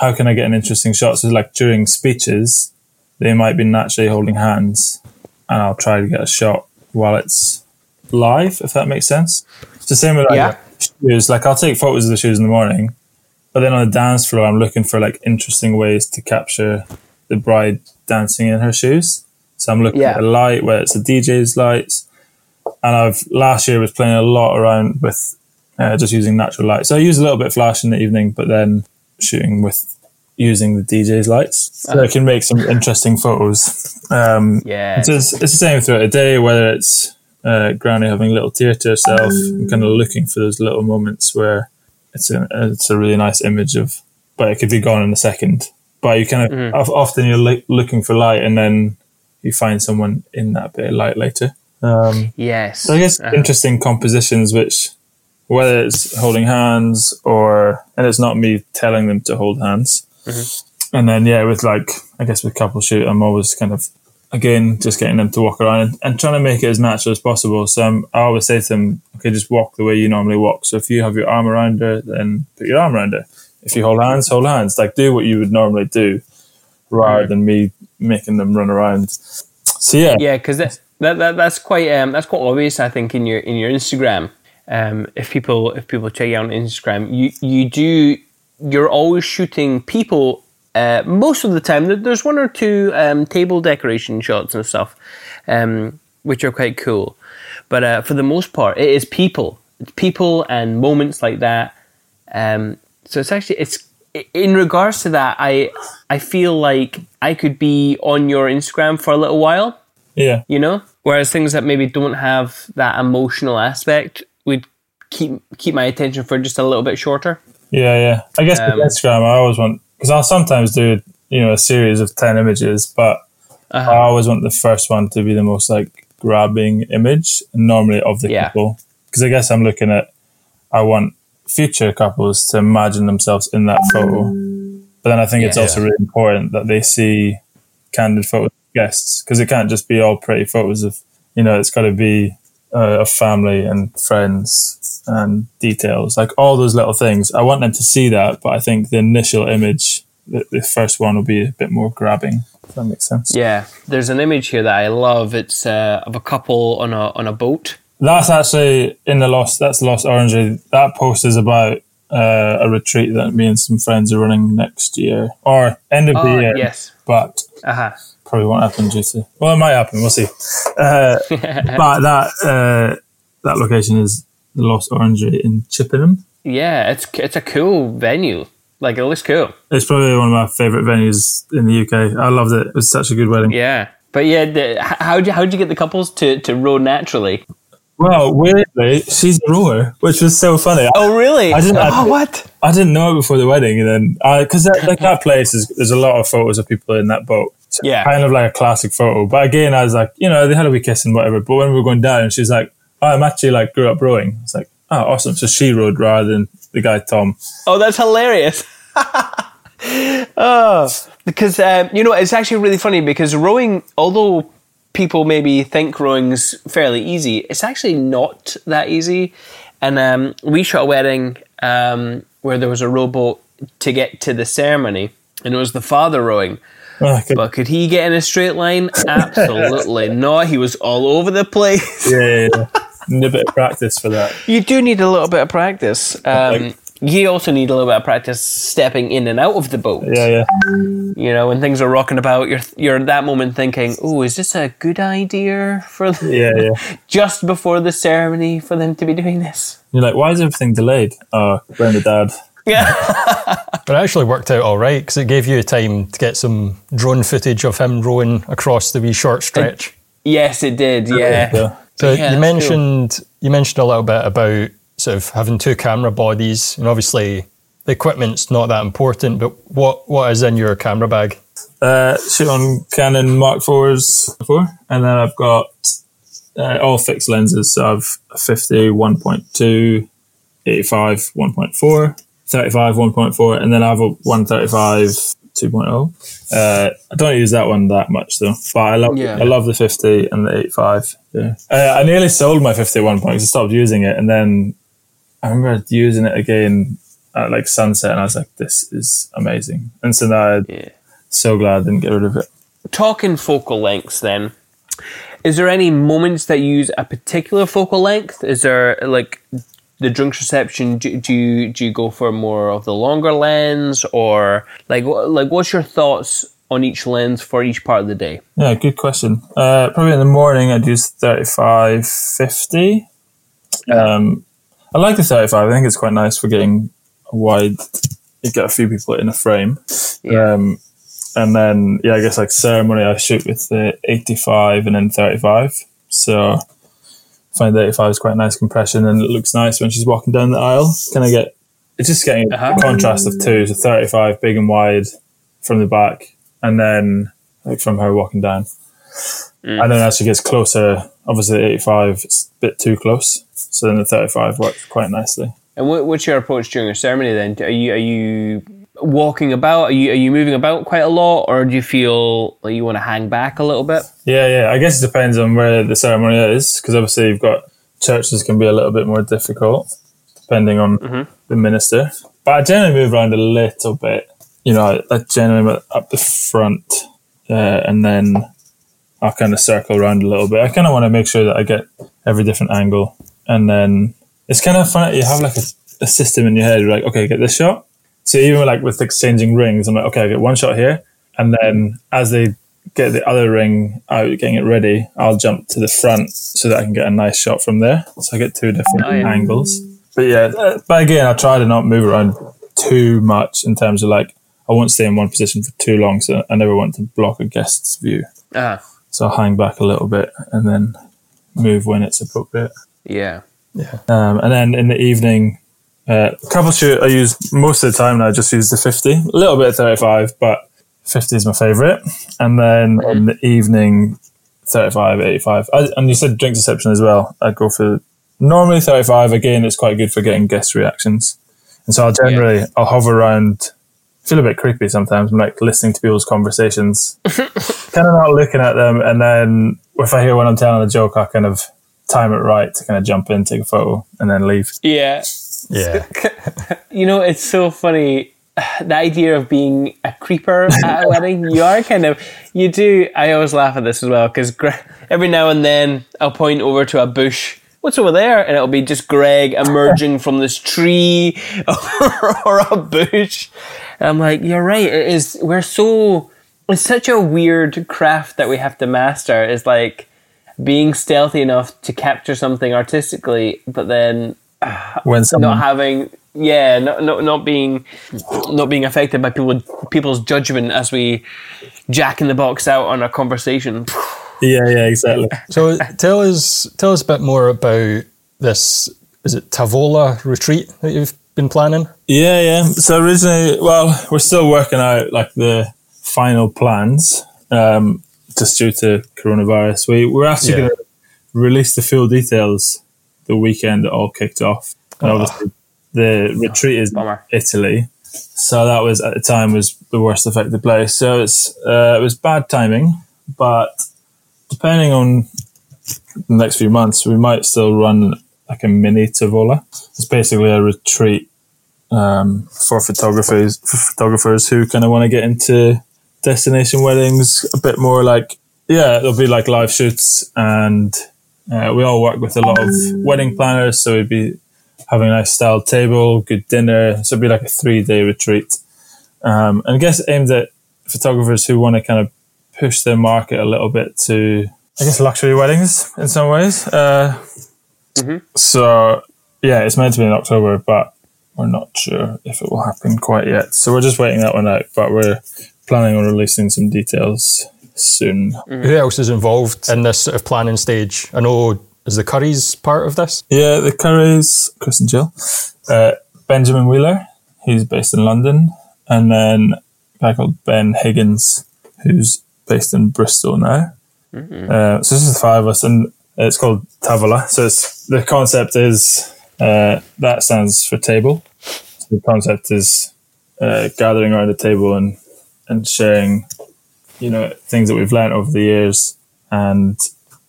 how can I get an interesting shot. So, like during speeches, they might be naturally holding hands, and I'll try to get a shot while it's live, if that makes sense. It's the same with like Yeah. shoes. Like I'll take photos of the shoes in the morning, but then on the dance floor, I'm looking for like interesting ways to capture the bride dancing in her shoes. So I'm looking Yeah. at a light where it's the DJ's lights. And I've last year was playing a lot around with uh, just using natural light. So I use a little bit of flash in the evening, but then shooting with using the DJ's lights. So I can make some interesting photos. Um, Yeah. it's, just- it's the same throughout the day, whether it's uh, Granny having a little tear to herself, I'm kind of looking for those little moments where it's a, it's a really nice image of, but it could be gone in a second. But you kind of of- often you're li- looking for light, and then you find someone in that bit of light later. Um, Yes. so I guess Uh-huh. interesting compositions, which whether it's holding hands or and it's not me telling them to hold hands. And then yeah, with like I guess with couple shoot, I'm always kind of again just getting them to walk around and, and trying to make it as natural as possible. So I'm, I always say to them, okay, just walk the way you normally walk. So if you have your arm around her, then put your arm around her. If you hold hands, hold hands. Like do what you would normally do, rather than me making them run around. So yeah, Yeah, because that, that, that that's quite um, that's quite obvious. I think in your in your Instagram, um, if people if people check you out on Instagram, you you do you're always shooting people. Uh, most of the time, there's one or two um, table decoration shots and stuff, um, which are quite cool. But uh, for the most part, it is people, it's people and moments like that. Um, so it's actually it's in regards to that. I I feel like I could be on your Instagram for a little while yeah. you know. Whereas things that maybe don't have that emotional aspect would keep keep my attention for just a little bit shorter. Yeah, yeah. I guess Um, with Instagram, I always want because I'll sometimes do you know a series of ten images, but Uh-huh. I always want the first one to be the most like grabbing image, normally of the Yeah. couple. Because I guess I'm looking at I want future couples to imagine themselves in that photo, but then I think it's Yeah. also really important that they see candid photos of guests because it can't just be all pretty photos of you know it's got to be uh, of family and friends and details, like all those little things. I want them to see that, but I think the initial image, the, the first one, will be a bit more grabbing. If that makes sense. Yeah, there's an image here that I love. It's uh, of a couple on a on a boat. That's actually in the Lost. That's the Lost Orangery. That post is about uh, a retreat that me and some friends are running next year or end of the Oh, year. yes. but Uh-huh. probably won't happen due to. Well, it might happen. We'll see. Uh, but that uh, that location is the Lost Orangery in Chippenham. Yeah, it's it's a cool venue. Like it looks cool. It's probably one of my favourite venues in the UK. I loved it. It was such a good wedding. Yeah, but yeah, the, how'd you how'd you get the couples to to row naturally? Well, weirdly, she's a rower, which was so funny. Oh, really? I didn't- I- Oh, what? I didn't know it before the wedding, and then because that, like that place is there's a lot of photos of people in that boat. So Yeah. kind of like a classic photo. But again, I was like, you know, they had a wee kiss and whatever. But when we were going down, she's like, oh, I'm actually like grew up rowing. It's like, oh, awesome. So she rowed rather than the guy Tom. Oh, that's hilarious. oh, because um, you know it's actually really funny because rowing, although people maybe think rowing's fairly easy, it's actually not that easy. And um, we shot a wedding um, where there was a rowboat to get to the ceremony, and it was the father rowing. Oh, okay. But could he get in a straight line? Absolutely not. He was all over the place. yeah, yeah, yeah. Need a bit of practice for that. You do need a little bit of practice. Um, you also need a little bit of practice stepping in and out of the boat. Yeah, yeah. You know, when things are rocking about, you're you're at that moment thinking, "Oh, is this a good idea for the, Yeah, yeah. just before the ceremony for them to be doing this?" You're like, why is everything delayed? Oh, blame the dad. Yeah, But it actually worked out all right because it gave you time to get some drone footage of him rowing across the wee short stretch. yes, it did. Yeah, Yeah. So Yeah, you that's mentioned you mentioned a little bit about sort of having two camera bodies, and obviously the equipment's not that important. But what what is in your camera bag? Uh, shoot on Canon Mark IVs before, and then I've got uh, all fixed lenses. So I've a 50 1.2, 85 1.4, 35 1.4, and then I have a 135 2.0. Uh, I don't use that one that much though, but I love Yeah. I love the 50 and the 85. Yeah. Uh, I nearly sold my 50 at point because I stopped using it, and then I remember using it again at like sunset, and I was like, "This is amazing." And so now yeah. so glad I didn't get rid of it. Talking focal lengths, then, is there any moments that you use a particular focal length? Is there like the drinks reception? Do, do you do you go for more of the longer lens, or like like what's your thoughts on each lens for each part of the day? Yeah, good question. Uh, probably in the morning I'd use 35, 50. Um, I like the 35. I think it's quite nice for getting a wide, you get a few people in a frame. Yeah. Um, and then yeah, I guess like ceremony, I shoot with the 85 and then 35. So I find the 85 is quite nice compression, and it looks nice when she's walking down the aisle. Kind of get it's just getting Uh-huh. a contrast of two, so 35 big and wide from the back, and then like from her walking down. Mm. And then as she gets closer, obviously 85 is a bit too close, so then the 35 works quite nicely. And what, what's your approach during a ceremony then? Are you are you walking about? Are you are you moving about quite a lot, or do you feel like you want to hang back a little bit? Yeah, yeah. I guess it depends on where the ceremony is, because obviously you've got churches can be a little bit more difficult depending on the minister. But I generally move around a little bit. You know, I, I generally up the front, uh, and then I'll kind of circle around a little bit. I kind of want to make sure that I get every different angle, and then it's kind of fun. You have like a, a system in your head. You're like, okay, get this shot. So even like with exchanging rings, I'm like, okay, I get one shot here, and then as they get the other ring out, getting it ready, I'll jump to the front so that I can get a nice shot from there. So I get two different Oh, yeah. angles. But yeah, but again, I try to not move around too much in terms of like I won't stay in one position for too long, so I never want to block a guest's view. Uh, So I'll hang back a little bit and then move when it's appropriate. yeah. Yeah. Um, and then in the evening, uh, couple shoot, I use most of the time now, I just use the 50, a little bit of 35, but 50 is my favorite. And then in the evening, 35, 85. I, and you said drink deception as well. I'd go for normally 35. Again, it's quite good for getting guest reactions. And so I'll generally, I'll hover around, feel a bit creepy sometimes. I'm like listening to people's conversations, kind of not looking at them. And then if I hear when I'm telling a joke, I kind of time it right to kind of jump in, take a photo, and then leave. Yeah. Yeah. You know, it's so funny. The idea of being a creeper at a wedding, you are kind of, you do. I always laugh at this as well because every now and then I'll point over to a bush. What's over there? And it'll be just Greg emerging from this tree or, a bush. I'm like, you're right. It is. We're so. It's such a weird craft that we have to master. Is like being stealthy enough to capture something artistically, but then When someone, not having yeah not, not not being not being affected by people people's judgment as we jack in the box out on a conversation yeah, yeah, exactly. So tell us tell us a bit more about this. Is it Tavola retreat that you've been planning? Yeah, yeah. So originally, well, we're still working out like the final plans, um, just due to coronavirus. We we're actually Yeah. going to release the full details the weekend it all kicked off. And obviously, the retreat is Bummer. Italy, so that was at the time was the worst affected place. So it's uh, it was bad timing, but depending on the next few months, we might still run like a mini Tavola. It's basically a retreat um, for photographers for photographers who kind of want to get into destination weddings a bit more like yeah there'll be like live shoots and uh, we all work with a lot of wedding planners so we'd be having a nice style table good dinner so it'd be like a three day retreat. Um, and I guess aimed at photographers who want to kind of push their market a little bit to I guess luxury weddings in some ways. Uh, so yeah it's meant to be in October but we're not sure if it will happen quite yet. So we're just waiting that one out, but we're planning on releasing some details soon. Who else is involved in this sort of planning stage? I know is the Currys part of this? Yeah, the Currys, Chris and Jill, uh, Benjamin Wheeler, he's based in London, and then a guy called Ben Higgins, who's based in Bristol now. Uh, so this is the five of us, and it's called Tavola. So it's, the concept is uh, that stands for table. The concept is uh, gathering around the table and and sharing, you know, things that we've learned over the years. And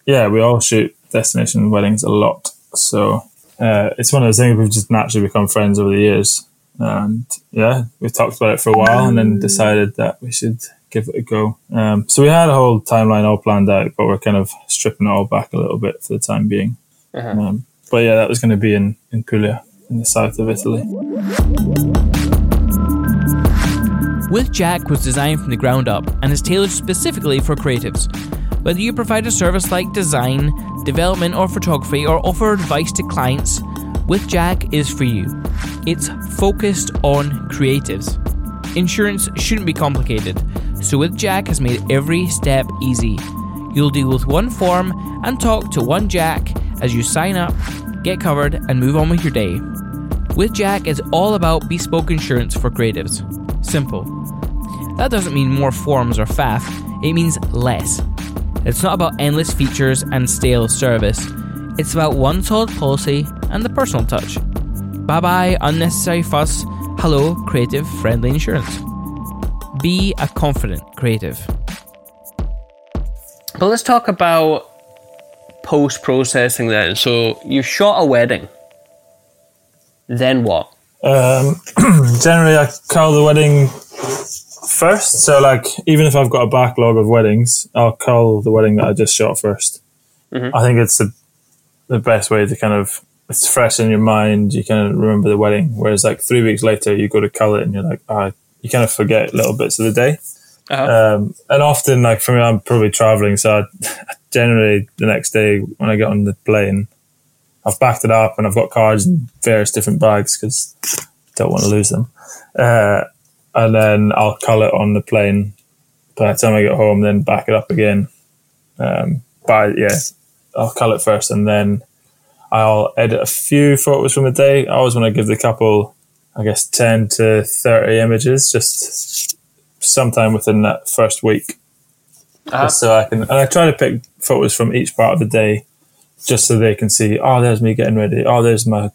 yeah, we all shoot destination weddings a lot. So uh, it's one of those things we've just naturally become friends over the years. And yeah, we've talked about it for a while and then decided that we should give it a go. Um, so we had a whole timeline all planned out, but we're kind of stripping it all back a little bit for the time being. Um, but yeah, that was going to be in, in Puglia in the south of Italy. With Jack was designed from the ground up and is tailored specifically for creatives. Whether you provide a service like design, development, or photography, or offer advice to clients, With Jack is for you. It's focused on creatives. Insurance shouldn't be complicated, so with Jack has made every step easy. You'll deal with one form and talk to one Jack as you sign up, get covered, and move on with your day. With Jack, it's all about bespoke insurance for creatives. Simple. That doesn't mean more forms or faff, it means less. It's not about endless features and stale service. It's about one solid policy and the personal touch. Bye bye, unnecessary fuss. Hello, creative friendly insurance. Be a confident creative. But let's talk about post processing then. So you shot a wedding. Then what? Um, generally, I call the wedding first. So, like, even if I've got a backlog of weddings, I'll call the wedding that I just shot 1st I think it's the the best way to kind of it's fresh in your mind. You kind of remember the wedding. Whereas, like three weeks later, you go to cull it and you're like, ah, you kind of forget little bits of the day. Uh-huh. Um, and often, like for me, I'm probably traveling, so I, generally the next day when I get on the plane, I've backed it up and I've got cards in various different bags because don't want to lose them. Uh, and then I'll cull it on the plane. By the time I get home, then back it up again. Um, but yeah, I'll cull it first and then I'll edit a few photos from the day. I always want to give the couple, I guess, 10 to 30 images just sometime within that first week. Just ah. so I can, and I try to pick photos from each part of the day just so they can see, oh, there's me getting ready. Oh, there's my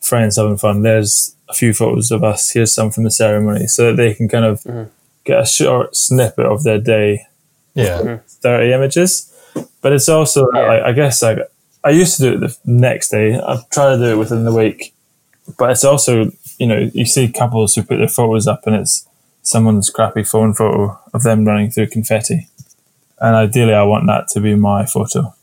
friends having fun. There's a few photos of us. Here's some from the ceremony so that they can kind of mm-hmm. get a short snippet of their day Yeah. Mm-hmm. 30 images. But it's also, like, I guess, like I used to do it the next day. I've tried to do it within the week. But it's also, you know, you see couples who put their photos up and it's someone's crappy phone photo of them running through confetti. And ideally, I want that to be my photo.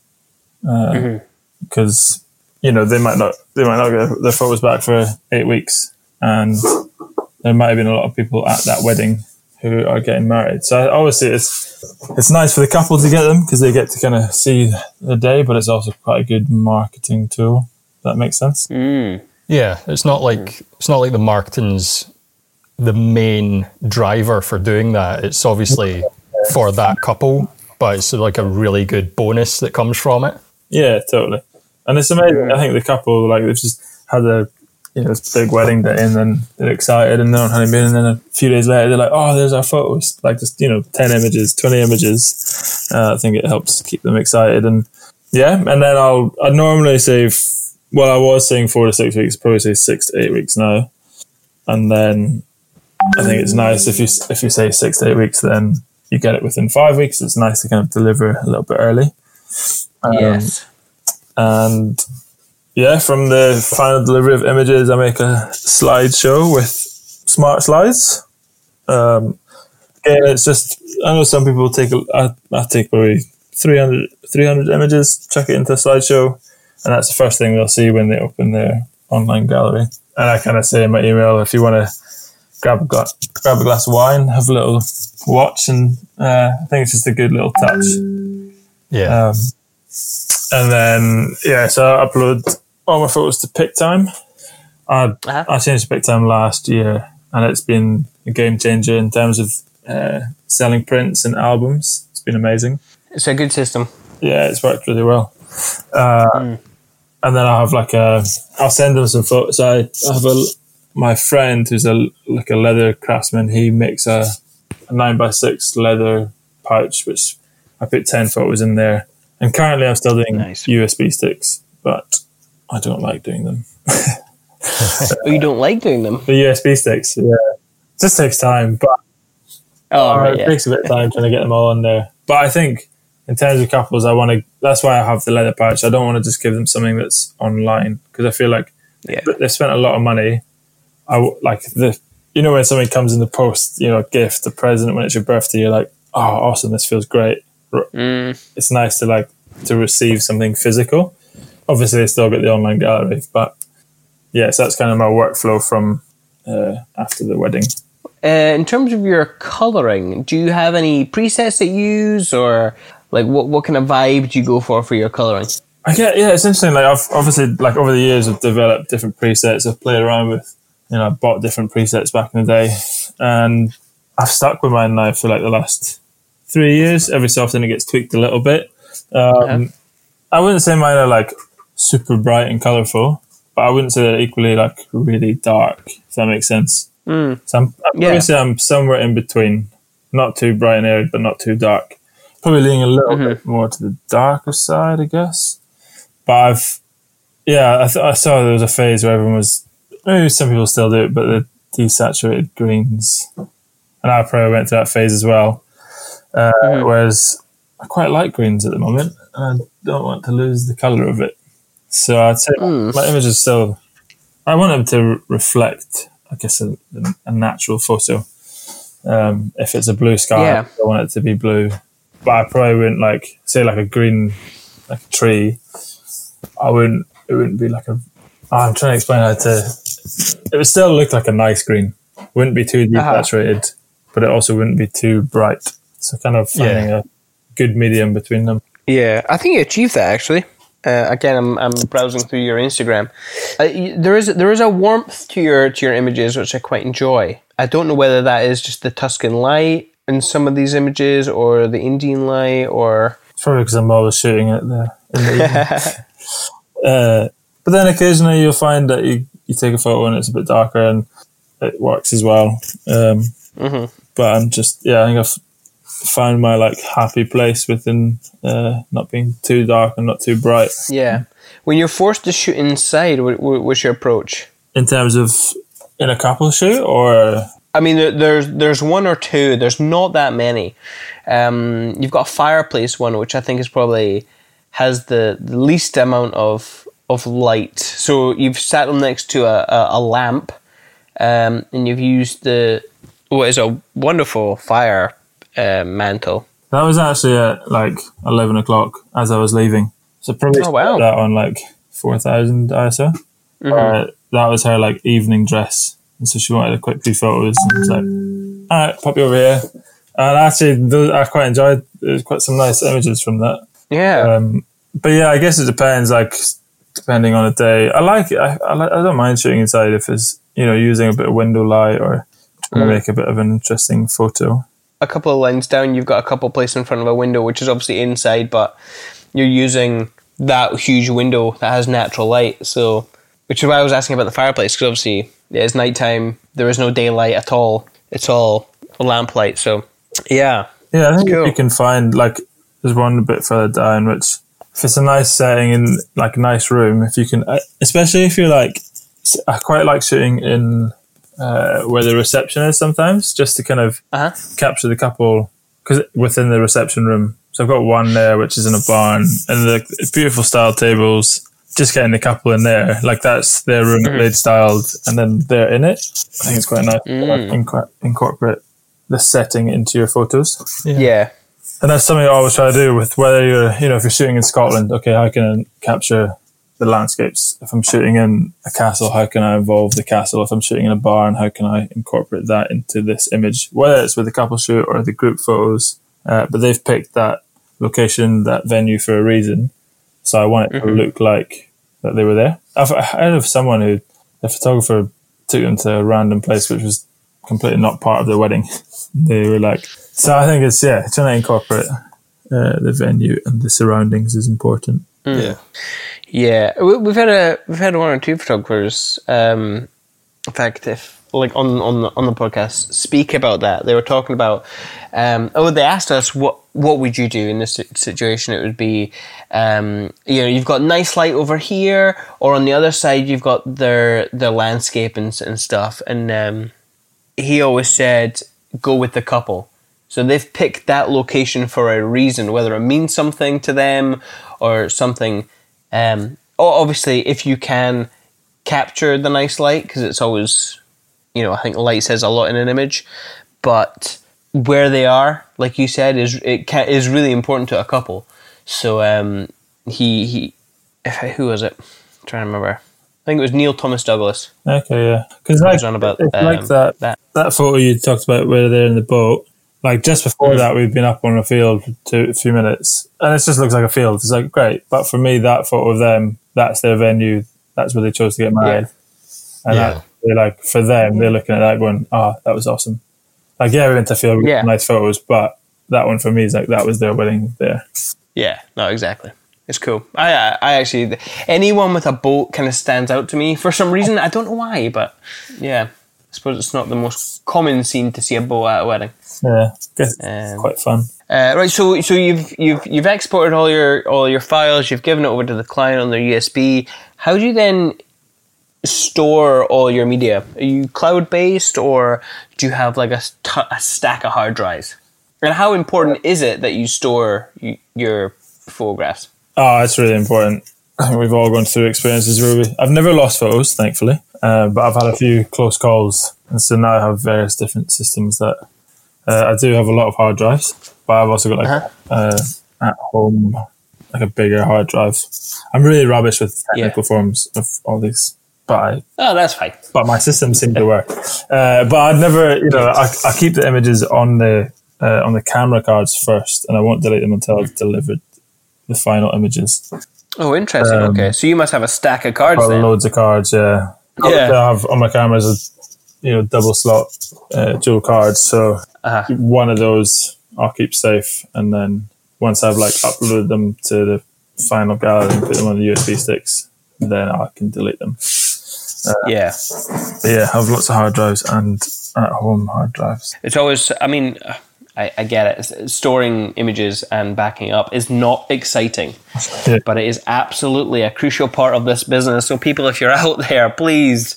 Uh, mm-hmm. Because, you know, they might not, they might not get their photos back for eight weeks. And there might have been a lot of people at that wedding who are getting married. So obviously, it's it's nice for the couple to get them because they get to kind of see the day, but it's also quite a good marketing tool. If that makes sense. Mm. Yeah, it's not like it's not like the marketing's the main driver for doing that. It's obviously for that couple, but it's like a really good bonus that comes from it. Yeah, totally. And it's amazing. I think the couple like they've just had a you know this big wedding day and then they're excited and they're on honeymoon and then a few days later they're like, oh, there's our photos. Like just you know ten images, twenty images. Uh, I think it helps keep them excited and yeah. And then I'll I normally say well I was saying four to six weeks, probably say six to eight weeks now. And then I think it's nice if you if you say six to eight weeks, then you get it within five weeks. It's nice to kind of deliver a little bit early. Um, yes. and yeah, from the final delivery of images, I make a slideshow with smart slides. Um, again, it's just I know some people take I take probably 300, 300 images, chuck it into a slideshow, and that's the first thing they'll see when they open their online gallery. And I kind of say in my email, if you want to grab a glass, grab a glass of wine, have a little watch, and uh, I think it's just a good little touch. Yeah. Um, and then yeah, so I upload all my photos to PicTime. I Uh-huh. I changed to PicTime last year, and it's been a game changer in terms of uh, selling prints and albums. It's been amazing. It's a good system. Yeah, it's worked really well. Uh, And then I have like a, I'll send them some photos. I, I have a my friend who's a like a leather craftsman. He makes a, a nine by six leather pouch, which I put ten photos in there. And currently, I'm still doing Nice. USB sticks, but I don't like doing them. Oh, you don't like doing them? The USB sticks, yeah, it just takes time, but Oh, Uh, right, it yeah. takes a bit of time trying to get them all on there. But I think in terms of couples, I want to. That's why I have the leather pouch. I don't want to just give them something that's online because I feel like Yeah. they've spent a lot of money. I like the. You know when something comes in the post, you know, a gift, a present when it's your birthday, you're like, oh, awesome, this feels great. R- It's nice to like to receive something physical. Obviously, I still get the online gallery, but yes, that's kind of my workflow from uh, after the wedding. Uh, in terms of your coloring, do you have any presets that you use, or like what what kind of vibe do you go for for your coloring? I get yeah, it's interesting. Like I've obviously like over the years I've developed different presets. I've played around with, you know, I bought different presets back in the day. and I've stuck with mine now for like the last three years. Every so often it gets tweaked a little bit. Um, I wouldn't say mine are like super bright and colourful, but I wouldn't say they're equally like really dark. If that makes sense. So I'm, I'm Yeah. say I'm somewhere in between, not too bright and airy, but not too dark. Probably leaning a little bit more to the darker side, I guess. But I've, yeah, I, th- I saw there was a phase where everyone was, maybe some people still do it, but the desaturated greens, and I probably went through that phase as well. Uh, Whereas I quite like greens at the moment, and I don't want to lose the color of it. So I'd say my image is still. I want them to re- reflect, I guess, a, a natural photo. Um, if it's a blue sky, Yeah. I want it to be blue. But I probably wouldn't like say like a green, like a tree. I wouldn't. It wouldn't be like a. I'm trying to explain how to. It would still look like a nice green. Wouldn't be too Uh-huh. desaturated, but it also wouldn't be too bright. So kind of finding a good medium between them. Yeah, I think you achieved that actually. Uh, again, I'm, I'm browsing through your Instagram. Uh, there is there is a warmth to your to your images which I quite enjoy. I don't know whether that is just the Tuscan light in some of these images, or the Indian light, or It's probably because I'm always shooting it there. In the uh, but then occasionally you'll find that you, you take a photo and it's a bit darker and it works as well. Um, But I'm just, yeah, I think I've found my like happy place within uh, not being too dark and not too bright. yeah. When you're forced to shoot inside, what, what, what's your approach? In terms of in a couple shoot or I mean, there, there's there's one or two. There's not that many. Um, you've got a fireplace one, which I think is probably has the, the least amount of of light. So you've sat them next to a, a, a lamp, um, and you've used the what is a wonderful fire uh, mantle. that was actually at like 11 o'clock as I was leaving. So probably Oh, wow. that on like 4,000 ISO. Uh, that was her like evening dress. And so she wanted a quick few photos and I was like, all right, pop you over here. And actually, I quite enjoyed, there's quite some nice images from that. Yeah, Um, but yeah, I guess it depends, like, depending on the day. I like it. I, I, like, I don't mind shooting inside if it's, you know, using a bit of window light or to mm. make a bit of an interesting photo. a couple of lines down, you've got a couple placed in front of a window, which is obviously inside, but you're using that huge window that has natural light. So, which is why I was asking about the fireplace, because obviously it is nighttime. There is no daylight at all. It's all lamplight. So, yeah, Yeah, I think cool. you can find like there's one a bit further down, which if it's a nice setting in like a nice room, if you can, uh, especially if you're like, I quite like shooting in uh, where the reception is sometimes, just to kind of Uh-huh. capture the couple because within the reception room. So I've got one there, which is in a barn, and the beautiful style tables. Just getting the couple in there, like that's their room that they'd styled, and then they're in it. I think it's quite nice to like, inco- incorporate the setting into your photos. yeah, And that's something I always try to do with whether you're, you know, if you're shooting in Scotland, okay, how can I capture the landscapes? If I'm shooting in a castle, how can I involve the castle? If I'm shooting in a barn, how can I incorporate that into this image? Whether it's with the couple shoot or the group photos, uh, but they've picked that location, that venue for a reason. So I want it to look like that they were there. I've I heard of someone who, the photographer took them to a random place which was completely not part of their wedding. they were like, so I think it's, yeah, trying to incorporate uh, the venue and the surroundings is important. Yeah. yeah. We, we've had a we've had one or two photographers. Um, in fact, if like on on the, on the podcast, speak about that. They were talking about. Um, oh, they asked us what what would you do in this situation? It would be, um, you know, you've got nice light over here, or on the other side, you've got their their landscape and and stuff. And um, he always said, go with the couple. So they've picked that location for a reason, whether it means something to them or something. Um, obviously, if you can capture the nice light, because it's always, you know, I think light says a lot in an image, but where they are, like you said, is it ca is really important to a couple. So um, he he, if, who was it? I'm trying to remember. I think it was Neil Thomas Douglas. Okay, yeah. Because like, it's like um, that, that. that photo you talked about where they're in the boat. Like just before that, we've been up on a field for a few minutes, and it just looks like a field. It's like great, but for me, that photo of them, that's their venue. That's where they chose to get married, and Yeah. they're like for them, they're looking at that going, "Ah, that was awesome." Like yeah, we went to feel Yeah. nice photos, but that one for me is like that was their wedding there. Yeah, no, exactly. It's cool. I, I, I actually, anyone with a boat kind of stands out to me for some reason. I don't know why, but yeah, I suppose it's not the most common scene to see a boat at a wedding. Yeah, guess Um, it's quite fun. Uh, right, so so you've you've you've exported all your all your files. You've given it over to the client on their USB. How do you then store all your media? Are you cloud based, or do you have like a, a stack of hard drives? And how important is it that you store y- your photographs? Oh, it's really important. We've all gone through experiences where we, I've never lost photos, thankfully, uh, but I've had a few close calls, and so now I have various different systems that uh, I do have a lot of hard drives, but I've also got like uh, at home like a bigger hard drive. I'm really rubbish with technical forms of all these, but I Oh, that's fine. but my system seemed to work. Uh, but I'd never, you know, I, I keep the images on the uh, on the camera cards first, and I won't delete them until I've delivered the final images. Oh, interesting. Um, okay, so you must have a stack of cards then. loads of cards. Yeah, Yeah. I have on my cameras, you know, double slot uh, dual cards. So Uh-huh. one of those I'll keep safe, and then once I've like uploaded them to the final gallery and put them on the USB sticks, then I can delete them. Yeah, yeah, I have lots of hard drives and at home hard drives. it's always. I mean, I, I get it. Storing images and backing up is not exciting, Yeah. but it is absolutely a crucial part of this business. So, people, if you're out there, please,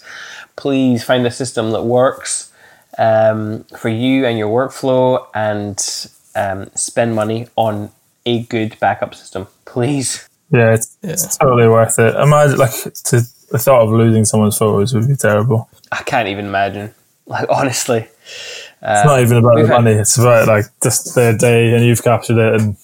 please find a system that works um, for you and your workflow, and um, spend money on a good backup system, please. Yeah, it's, it's totally worth it. Imagine like to the thought of losing someone's photos would be terrible. I can't even imagine. Like honestly, It's not even about the had- money; it's about like just their day, and you've captured it, and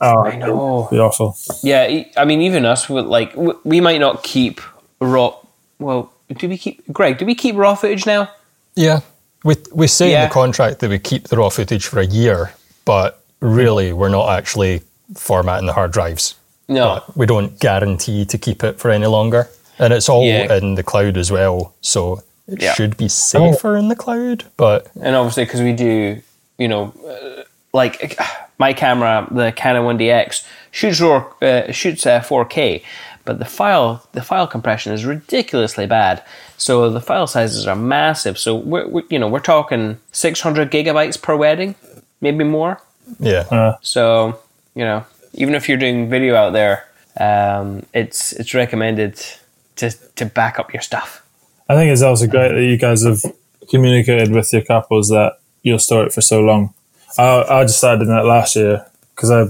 oh, I know. be awful. Yeah, I mean, even us with like we might not keep raw. Well, do we keep Greg? Do we keep raw footage now? Yeah. We, we say in the contract that we keep the raw footage for a year, but really we're not actually formatting the hard drives. No. We don't guarantee to keep it for any longer. And it's all Yeah. in the cloud as well. So it Yeah. should be safer in the cloud. But and obviously because we do, you know, uh, like my camera, the Canon 1DX shoots raw, uh, shoots uh, 4K, but the file the file compression is ridiculously bad. So the file sizes are massive. So we're, we're you know we're talking 600 gigabytes per wedding, maybe more. yeah. Uh, So you know, even if you're doing video out there, um, it's it's recommended to to back up your stuff. I think it's also great that you guys have communicated with your couples that you'll store it for so long. I, I just started doing that last year because I,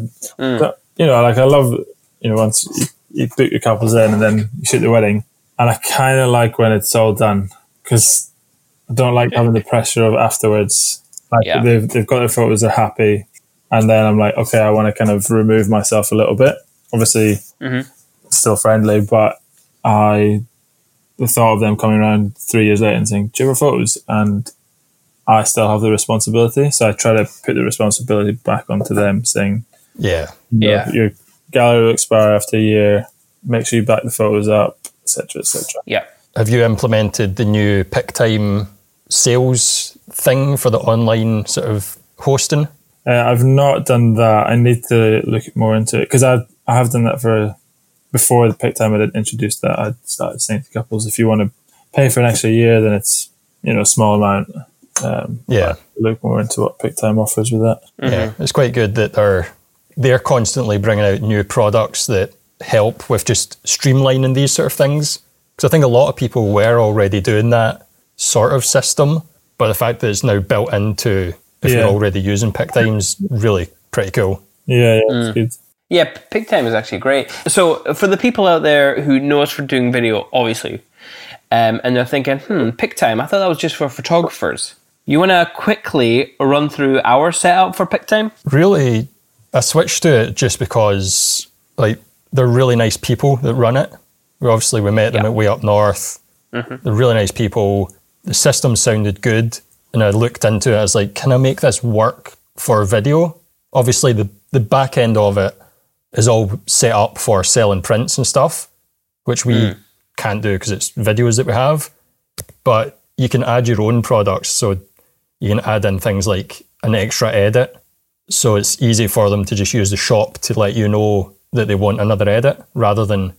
you know, like I love, you know, once you, you book your couples in and then you shoot the wedding, and I kind of like when it's all done because I don't like having the pressure of afterwards. Like Yeah. they've they've got their photos, they're happy, and then I'm like, okay, I want to kind of remove myself a little bit. Obviously, mm-hmm. still friendly, but I the thought of them coming around three years later and saying, "Do you have photos?" and I still have the responsibility, so I try to put the responsibility back onto them, saying, Yeah. Yeah. "Your gallery will expire after a year. Make sure you back the photos up, etc., etc." Yeah. Have you implemented the new Pic-Time sales thing for the online sort of hosting? Uh, I've not done that. I need to look more into it because I I have done that for before the Pic-Time. I did introduce that. I started saying to couples, if you want to pay for an extra year, then it's you know a small amount. Um, Yeah. look more into what Pic-Time offers with that. Yeah, it's quite good that they're they're constantly bringing out new products that help with just streamlining these sort of things. Because I think a lot of people were already doing that sort of system, but the fact that it's now built into if Yeah. you're already using Pic-Time's really pretty cool. Yeah, yeah, it's good. Yeah, Pic-Time is actually great. So for the people out there who know us for doing video, obviously, um, and they're thinking, hmm, Pic-Time, I thought that was just for photographers. You want to quickly run through our setup for Pic-Time? Really, I switched to it just because like they're really nice people that run it. We obviously we met them Yeah. at way up north. Mm-hmm. They're really nice people. The system sounded good, and I looked into it. I was like, can I make this work for video? Obviously, the the back end of it is all set up for selling prints and stuff, which we mm. can't do because it's videos that we have. But you can add your own products. So you can add in things like an extra edit. So it's easy for them to just use the shop to let you know that they want another edit rather than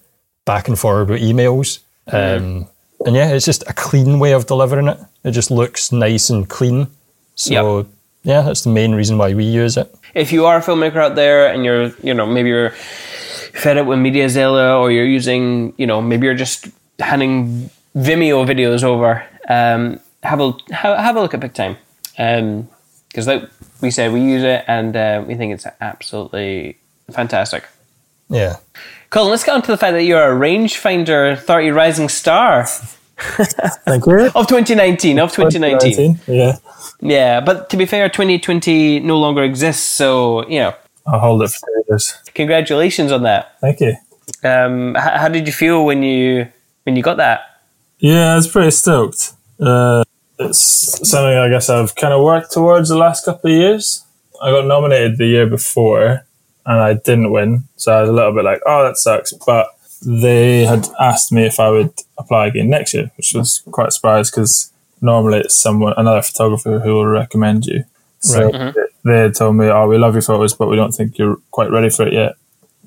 back and forward with emails. Um, and yeah, it's just a clean way of delivering it. It just looks nice and clean. So yeah, that's the main reason why we use it. if you are a filmmaker out there and you're, you know, maybe you're fed up with MediaZilla or you're using, you know, maybe you're just handing Vimeo videos over, um, have a have, have a look at Pic-Time, because like we said, we use it and uh, we think it's absolutely fantastic. Yeah. Colin, let's get on to the fact that you're a rangefinder 30 rising star Thank you. of 2019, of 2019. Yeah. Yeah, but to be fair, 2020 no longer exists, so, you know, I'll hold it for years. congratulations on that. Thank you. Um, h- how did you feel when you when you got that? Yeah, I was pretty stoked. Uh, it's something I guess I've kind of worked towards the last couple of years. I got nominated the year before and I didn't win. So I was a little bit like, oh, that sucks. But they had asked me if I would apply again next year, which was quite a surprise because normally it's someone, another photographer who will recommend you. So they had told me, oh, we love your photos, but we don't think you're quite ready for it yet.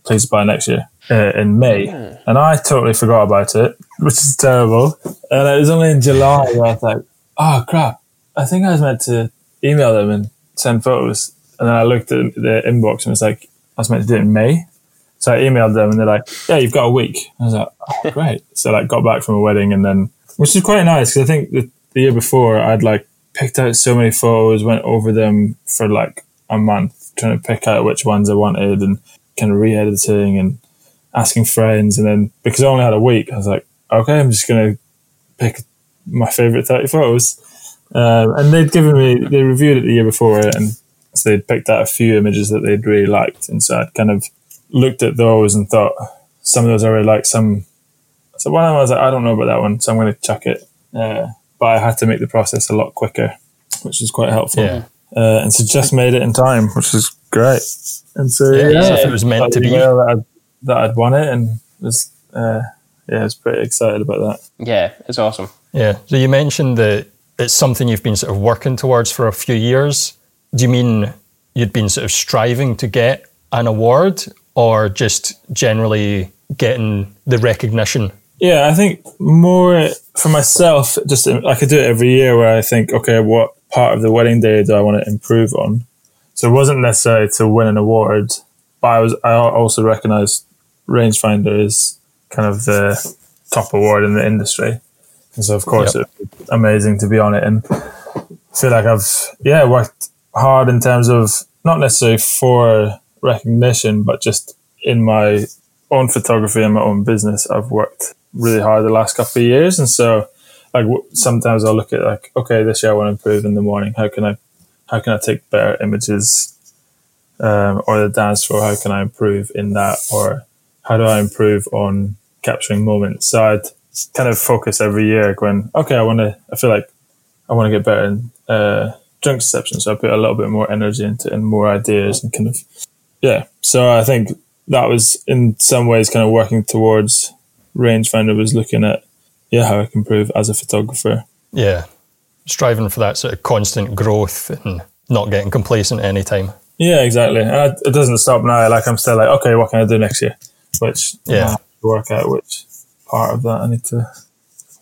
Please apply next year uh, in May. And I totally forgot about it, which is terrible. And it was only in July where I was like, oh, crap. I think I was meant to email them and send photos. And then I looked at the inbox and it was like, I was meant to do it in May. So I emailed them and they're like, yeah, you've got a week. I was like, oh, great. so like got back from a wedding and then, which is quite nice because I think the, the year before I'd like picked out so many photos, went over them for like a month, trying to pick out which ones I wanted and kind of re-editing and asking friends. And then because I only had a week, I was like, okay, I'm just going to pick my favorite 30 photos. Um, and they'd given me, they reviewed it the year before and they'd picked out a few images that they'd really liked. And so I'd kind of looked at those and thought some of those I really liked, some, so one of them I was like, I don't know about that one, so I'm going to chuck it. Uh, but I had to make the process a lot quicker, which was quite helpful. Yeah. Uh, and so just made it in time, which was great. And so Yeah, yeah, as if it was meant to be. email That I'd, that I'd won it, and was uh, yeah, I was pretty excited about that. Yeah, it's awesome. Yeah. So you mentioned that it's something you've been sort of working towards for a few years. Do you mean you'd been sort of striving to get an award or just generally getting the recognition? Yeah, I think more for myself. Just I could do it every year, where I think, okay, what part of the wedding day do I want to improve on? So it wasn't necessarily to win an award, but I was. I also recognised rangefinder is kind of the top award in the industry, and so of course Yep. it's amazing to be on it, and feel like I've yeah worked hard in terms of not necessarily for recognition, but just in my own photography and my own business, I've worked really hard the last couple of years, and so like sometimes I'll look at like okay, this year I want to improve in the morning. How can I how can I take better images? Um, or the dance floor, how can I improve in that? Or how do I improve on capturing moments? So I'd kind of focus every year going, okay, I want to, I feel like I want to get better in uh, drunk deception. So I put a little bit more energy into it and more ideas and kind of, yeah. So I think that was in some ways kind of working towards rangefinder was looking at, yeah, how I can improve as a photographer. Yeah. Striving for that sort of constant growth and not getting complacent at any time. Yeah, exactly. And I, it doesn't stop now. Like I'm still like, okay, what can I do next year? Which Yeah. I have to work out which part of that I need to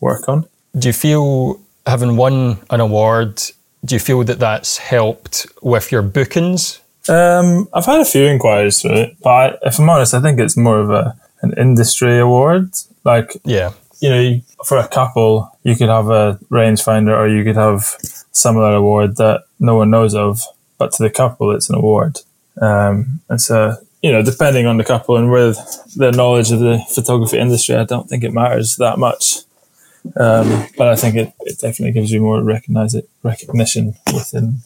work on. Do you feel having won an award, do you feel that that's helped with your bookings? Um, I've had a few inquiries through it, but I, if I'm honest, I think it's more of a an industry award. Like Yeah. you know, for a couple, you could have a rangefinder, or you could have some other award that no one knows of, but to the couple, it's an award. Um, and so, you know, depending on the couple and with their knowledge of the photography industry, I don't think it matters that much. Um, but I think it, it definitely gives you more recognize it, recognition within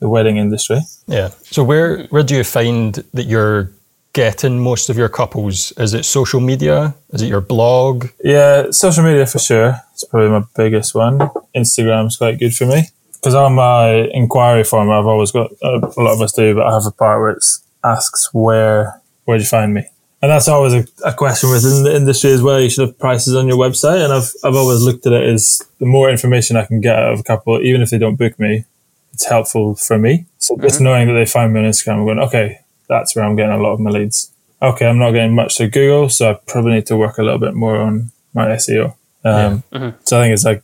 the wedding industry. Yeah. So where where do you find that you're getting most of your couples? Is it social media? Is it your blog? Yeah, social media for sure. It's probably my biggest one. Instagram's quite good for me because on my inquiry form, I've always got uh, a lot of us do, but I have a part where it asks where where do you find me, and that's always a, a question within the industry as well. You should have prices on your website, and I've I've always looked at it as the more information I can get out of a couple, even if they don't book me, it's helpful for me. So just knowing that they find me on Instagram, I'm going, okay, that's where I'm getting a lot of my leads. Okay, I'm not getting much to Google, so I probably need to work a little bit more on my SEO. Um, So I think it's like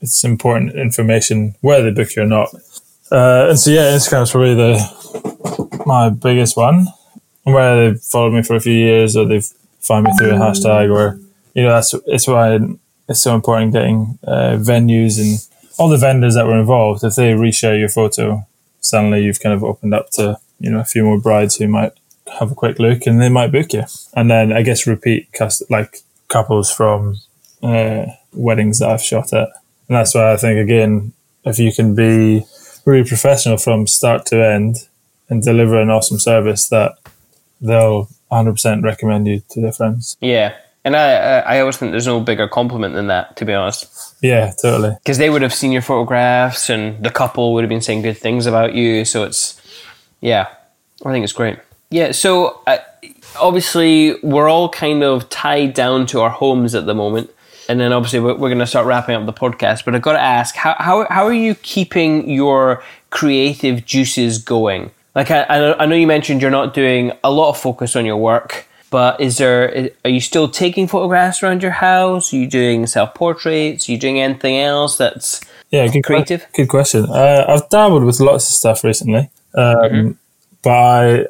it's important information whether they book you or not. Uh, and so yeah, Instagram is probably the my biggest one. Where they've followed me for a few years, or they've found me through a hashtag, or you know that's it's why it's so important getting uh, venues and all the vendors that were involved. If they reshare your photo, suddenly you've kind of opened up to you know a few more brides who might have a quick look and they might book you. And then I guess repeat cust- like couples from uh, weddings that I've shot at. And that's why I think again, if you can be really professional from start to end and deliver an awesome service, that they'll 100% recommend you to their friends. Yeah. And I, I I always think there's no bigger compliment than that, to be honest. Yeah, totally. Because they would have seen your photographs and the couple would have been saying good things about you. So it's, yeah, I think it's great. Yeah. So uh, obviously, we're all kind of tied down to our homes at the moment. And then obviously, we're, we're going to start wrapping up the podcast. But I've got to ask, how, how, how are you keeping your creative juices going? Like, I, I know- you mentioned you're not doing a lot of focus on your work. But is there? Are you still taking photographs around your house? Are you doing self portraits? Are you doing anything else that's Yeah, good Creative? good question. Uh, I've dabbled with lots of stuff recently, um, but I I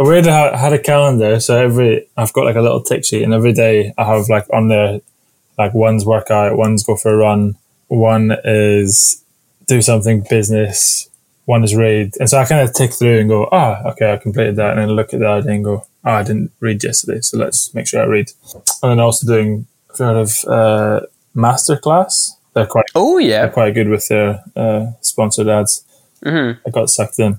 already had a calendar. So every I've got like a little tick sheet, and every day I have like on there, like one's workout, one's go for a run, one is do something business, one is read, and so I kind of tick through and go, ah, okay, I completed that, and then look at day and go, oh, I didn't read yesterday, so let's make sure I read. And then also doing a sort of uh, masterclass. They're quite Oh yeah. they're quite good with their uh, sponsored ads. Mm-hmm. I got sucked in.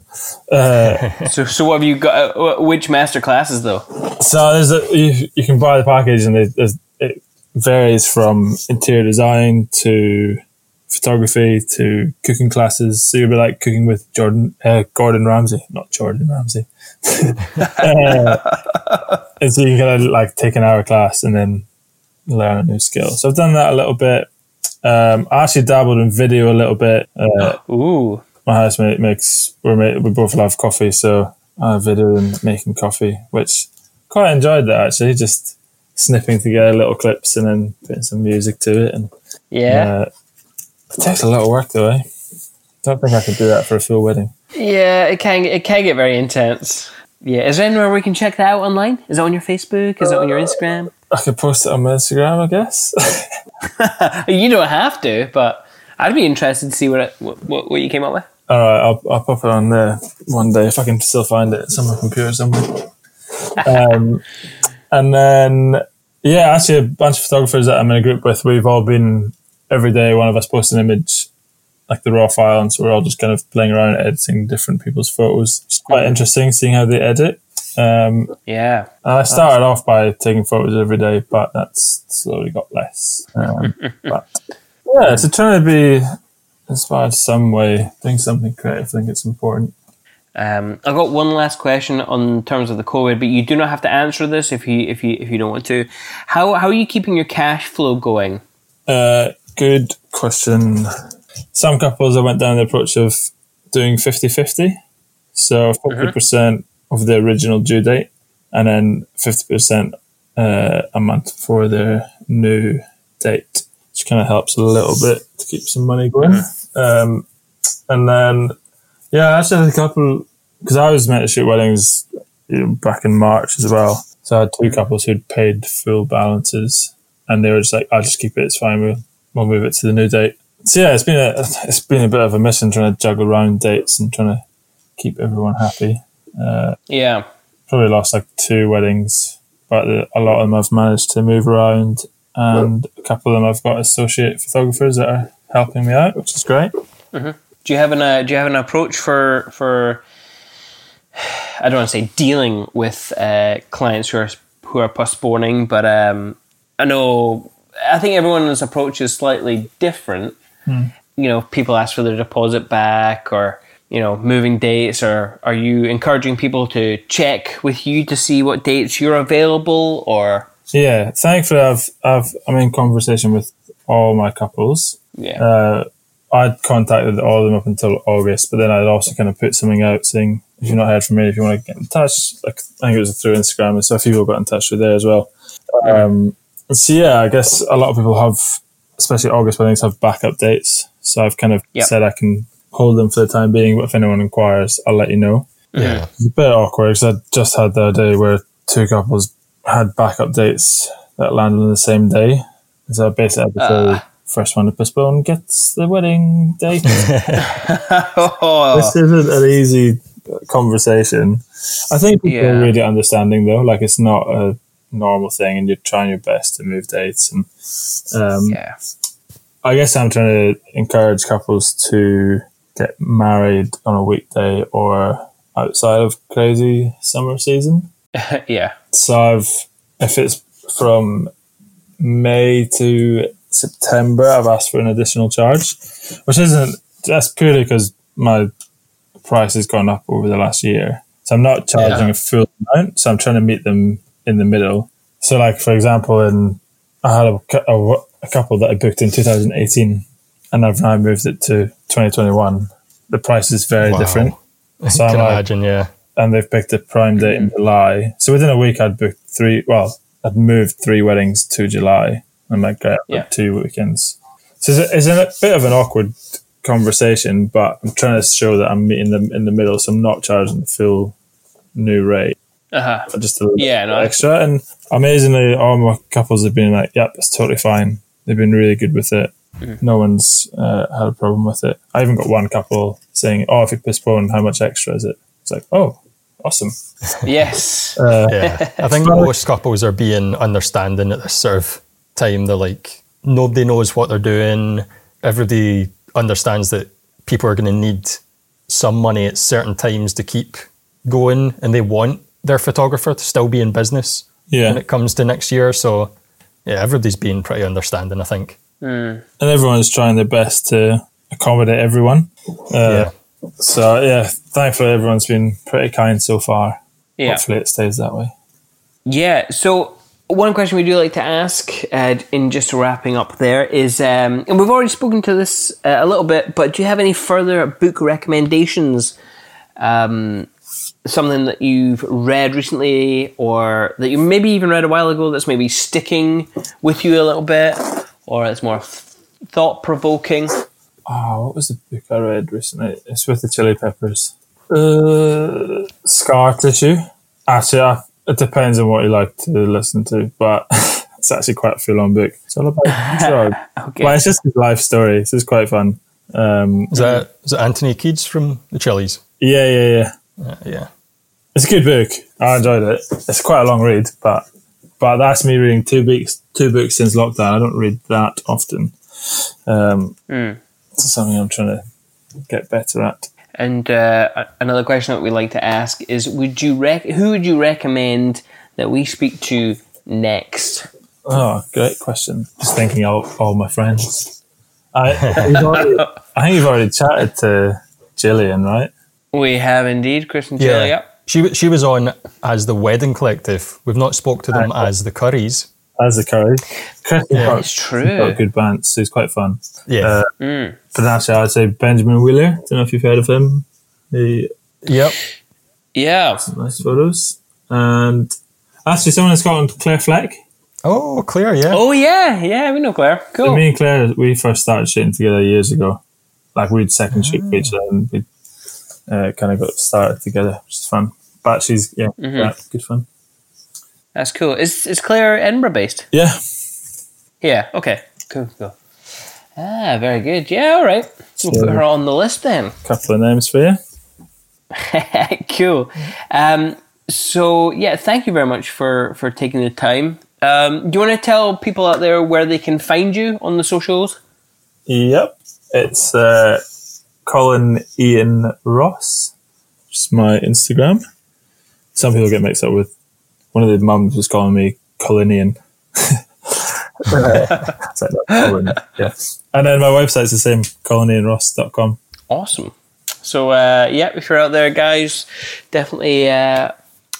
Uh, So so what have you got? Uh, which master classes though? so there's a, you, you can buy the package, and it varies from interior design to photography to cooking classes. So you'll be like cooking with Jordan uh, Gordon Ramsay, not Jordan Ramsay. Uh, and so you can kind of like take an hour class and then learn a new skill. So I've done that a little bit. Um, I actually dabbled in video a little bit. Uh, Ooh. my housemate makes we're ma- we both love coffee, so I have video and making coffee, which quite enjoyed that actually. Just snipping together little clips and then putting some music to it, and Yeah. uh, it takes a lot of work though. Eh? Don't think I could do that for a full wedding. Yeah, it can it can get very intense. Yeah, is there anywhere we can check that out online? Is it on your Facebook? Is it on your Instagram? I could post it on my Instagram, I guess. You don't have to, but I'd be interested to see what it, what, what what you came up with. All right, I'll, I'll pop it on there one day if I can still find it. It's on my computer somewhere. um, and then, yeah, actually, a bunch of photographers that I'm in a group with, we've all been every day. One of us posts an image, like the raw file, and so we're all just kind of playing around editing different people's photos. It's quite interesting seeing how they edit. Um, Yeah. and I started off by taking photos every day, but that's slowly got less. Um, but yeah, so trying to be inspired some way, doing something creative, I think it's important. Um, I've got one last question on terms of the COVID, but you do not have to answer this if you if you if you don't want to. How how are you keeping your cash flow going? Uh, good question. Some couples I went down the approach of doing 50 50. So 50% of the original due date and then 50% uh, a month for their new date, which kind of helps a little bit to keep some money going. Um, and then, yeah, I actually had a couple, because I was meant to shoot weddings you know, back in March as well. So I had two couples who'd paid full balances and they were just like, I'll just keep it, it's fine, we'll, we'll move it to the new date. So yeah, it's been a, it's been a bit of a mission trying to juggle around dates and trying to keep everyone happy. Yeah. Probably lost like two weddings, but a lot of them I've managed to move around and a couple of them I've got associate photographers that are helping me out, which is great. Do you have an uh, do you have an approach for for I don't want to say dealing with uh, clients who are who are postponing, but um, I know I think everyone's approach is slightly different. You know, people ask for their deposit back, or you know, moving dates, or are you encouraging people to check with you to see what dates you're available, or Yeah, thankfully I've, I've, I'm in conversation with all my couples. yeah, Uh, I'd contacted all of them up until August, but then I'd also kind of put something out saying, if you've not heard from me, if you want to get in touch, like I think it was through Instagram and stuff, people got in touch with there as well. Um, so yeah, I guess a lot of people have, especially August weddings, have backup dates. So I've kind of Yep. said I can hold them for the time being, but if anyone inquires, I'll let you know. Yeah. It's a bit awkward because I just had the other day where two couples had backup dates that landed on the same day. So basically, I had ah. first one to postpone gets the wedding date. Oh, this isn't an easy conversation. I think people Yeah. are really understanding though. Like it's not a normal thing, and you're trying your best to move dates. And um, yeah. I guess I'm trying to encourage couples to get married on a weekday or outside of crazy summer season. yeah. So I've, if it's from May to September, I've asked for an additional charge, which isn't, that's purely because my price has gone up over the last year. So I'm not charging Yeah. a full amount. So I'm trying to meet them in the middle. So like, for example, in, I had a, a, a couple that I booked in 2018 and I've now moved it to 2021. The price is very Wow. different. So I can like, imagine, yeah. and they've picked a prime date in July. So within a week, I'd booked three. Well, I'd moved three weddings to July. I'm like, great, Yeah. two weekends. So it's a, it's a bit of an awkward conversation, but I'm trying to show that I'm meeting them in the middle, so I'm not charging the full new rate, Uh-huh. but just a little Yeah, bit no, extra. And amazingly, all my couples have been like, "Yep, it's totally fine." They've been really good with it. Mm-hmm. No one's uh, had a problem with it. I even got one couple saying, "Oh, if you postpone, how much extra is it?" It's like, "Oh, awesome." Yes. Yeah. I think most couples are being understanding at this sort of time. They're like, nobody knows what they're doing. Everybody understands that people are going to need some money at certain times to keep going and they want their photographer to still be in business Yeah. when it comes to next year. So, yeah, everybody's being pretty understanding, I think. and everyone's trying their best to accommodate everyone. Uh, yeah. So yeah, thankfully everyone's been pretty kind so far. Yeah. Hopefully it stays that way. Yeah. So one question we do like to ask, uh, in just wrapping up there, is, um, and we've already spoken to this uh, a little bit, but do you have any further book recommendations? Um, something that you've read recently, or that you maybe even read a while ago, that's maybe sticking with you a little bit, or it's more thought provoking. Oh, what was the book I read recently? It's with the Chili Peppers. Uh, Scar Tissue. Actually, I, it depends on what you like to listen to, but it's actually quite a full-on book. It's all about drugs. Okay. Well, it's just his life story. So it's quite fun. Um, Is that, is that Anthony Kiedis from the Chili's? yeah, yeah, yeah. Uh, yeah. It's a good book. I enjoyed it. It's quite a long read, but but that's me reading two books two books since lockdown. I don't read that often. Um, It's something I'm trying to get better at. And uh, another question that we like to ask is: Would you rec- who would you recommend that we speak to next? Oh, great question. Just thinking of all my friends. I, already- I think you've already chatted to Jillian, right? We have indeed, Chris and Jill. Yep. She, she was on as the Wedding Collective. We've not spoke to them as the Curries. As the Curries, Chris Yeah, got, It's true. got good band, so it's quite fun. Yeah. Uh, But actually, I'd say Benjamin Wheeler. Don't know if you've heard of him. He yep. Yeah. nice photos. And actually, someone that's got on Claire Fleck. Oh, Claire, yeah. Oh yeah, yeah. We know Claire. So Cool. me and Claire, we first started shooting together years ago. Like we'd second shoot for each other, and we uh, kind of got started together, which is fun. But she's yeah, yeah, good fun. That's cool. Is is Claire Edinburgh based? Yeah, Yeah. Okay. Cool. Cool. Ah, very good. Yeah. All right. We'll put her on the list then. couple of names for you. cool. Um, so yeah, thank you very much for for taking the time. Um, do you want to tell people out there where they can find you on the socials? Yep, it's uh, Colin Ian Ross, which is my Instagram. Some people get mixed up with. One of the mums was calling me Colin Ian. like Colin, yeah. And then my website's the same, colinianross.com. Awesome. So uh, yeah, if you're out there, guys, definitely uh,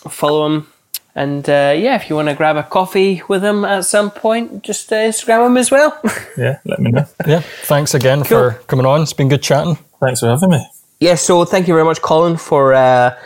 follow him. And uh, yeah, if you want to grab a coffee with him at some point, just uh, Instagram him as well. Yeah, let me know. Yeah, thanks again Cool. for coming on. It's been good chatting. Thanks for having me. Yeah, so thank you very much, Colin, for uh,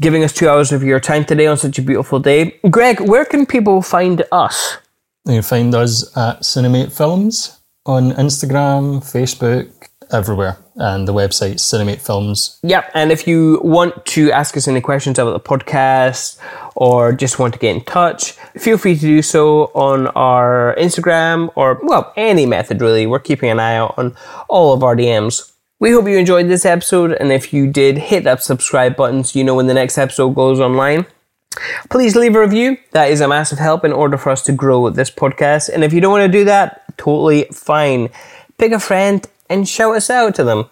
giving us two hours of your time today on such a beautiful day. Greg, where can people find us? You find us at Cinemate Films on Instagram, Facebook, everywhere. And the website Cinemate Films. Yep, and if you want to ask us any questions about the podcast or just want to get in touch, feel free to do so on our Instagram or, well, any method really. We're keeping an eye out on all of our DMs. We hope you enjoyed this episode, and if you did, hit that subscribe button so you know when the next episode goes online. Please leave a review. That is a massive help in order for us to grow this podcast. And if you don't want to do that, totally fine. Pick a friend and shout us out to them.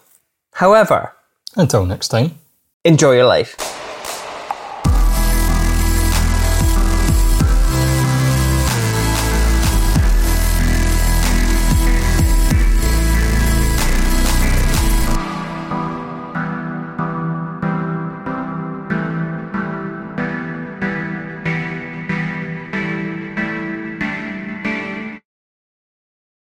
However, Until next time. enjoy your life.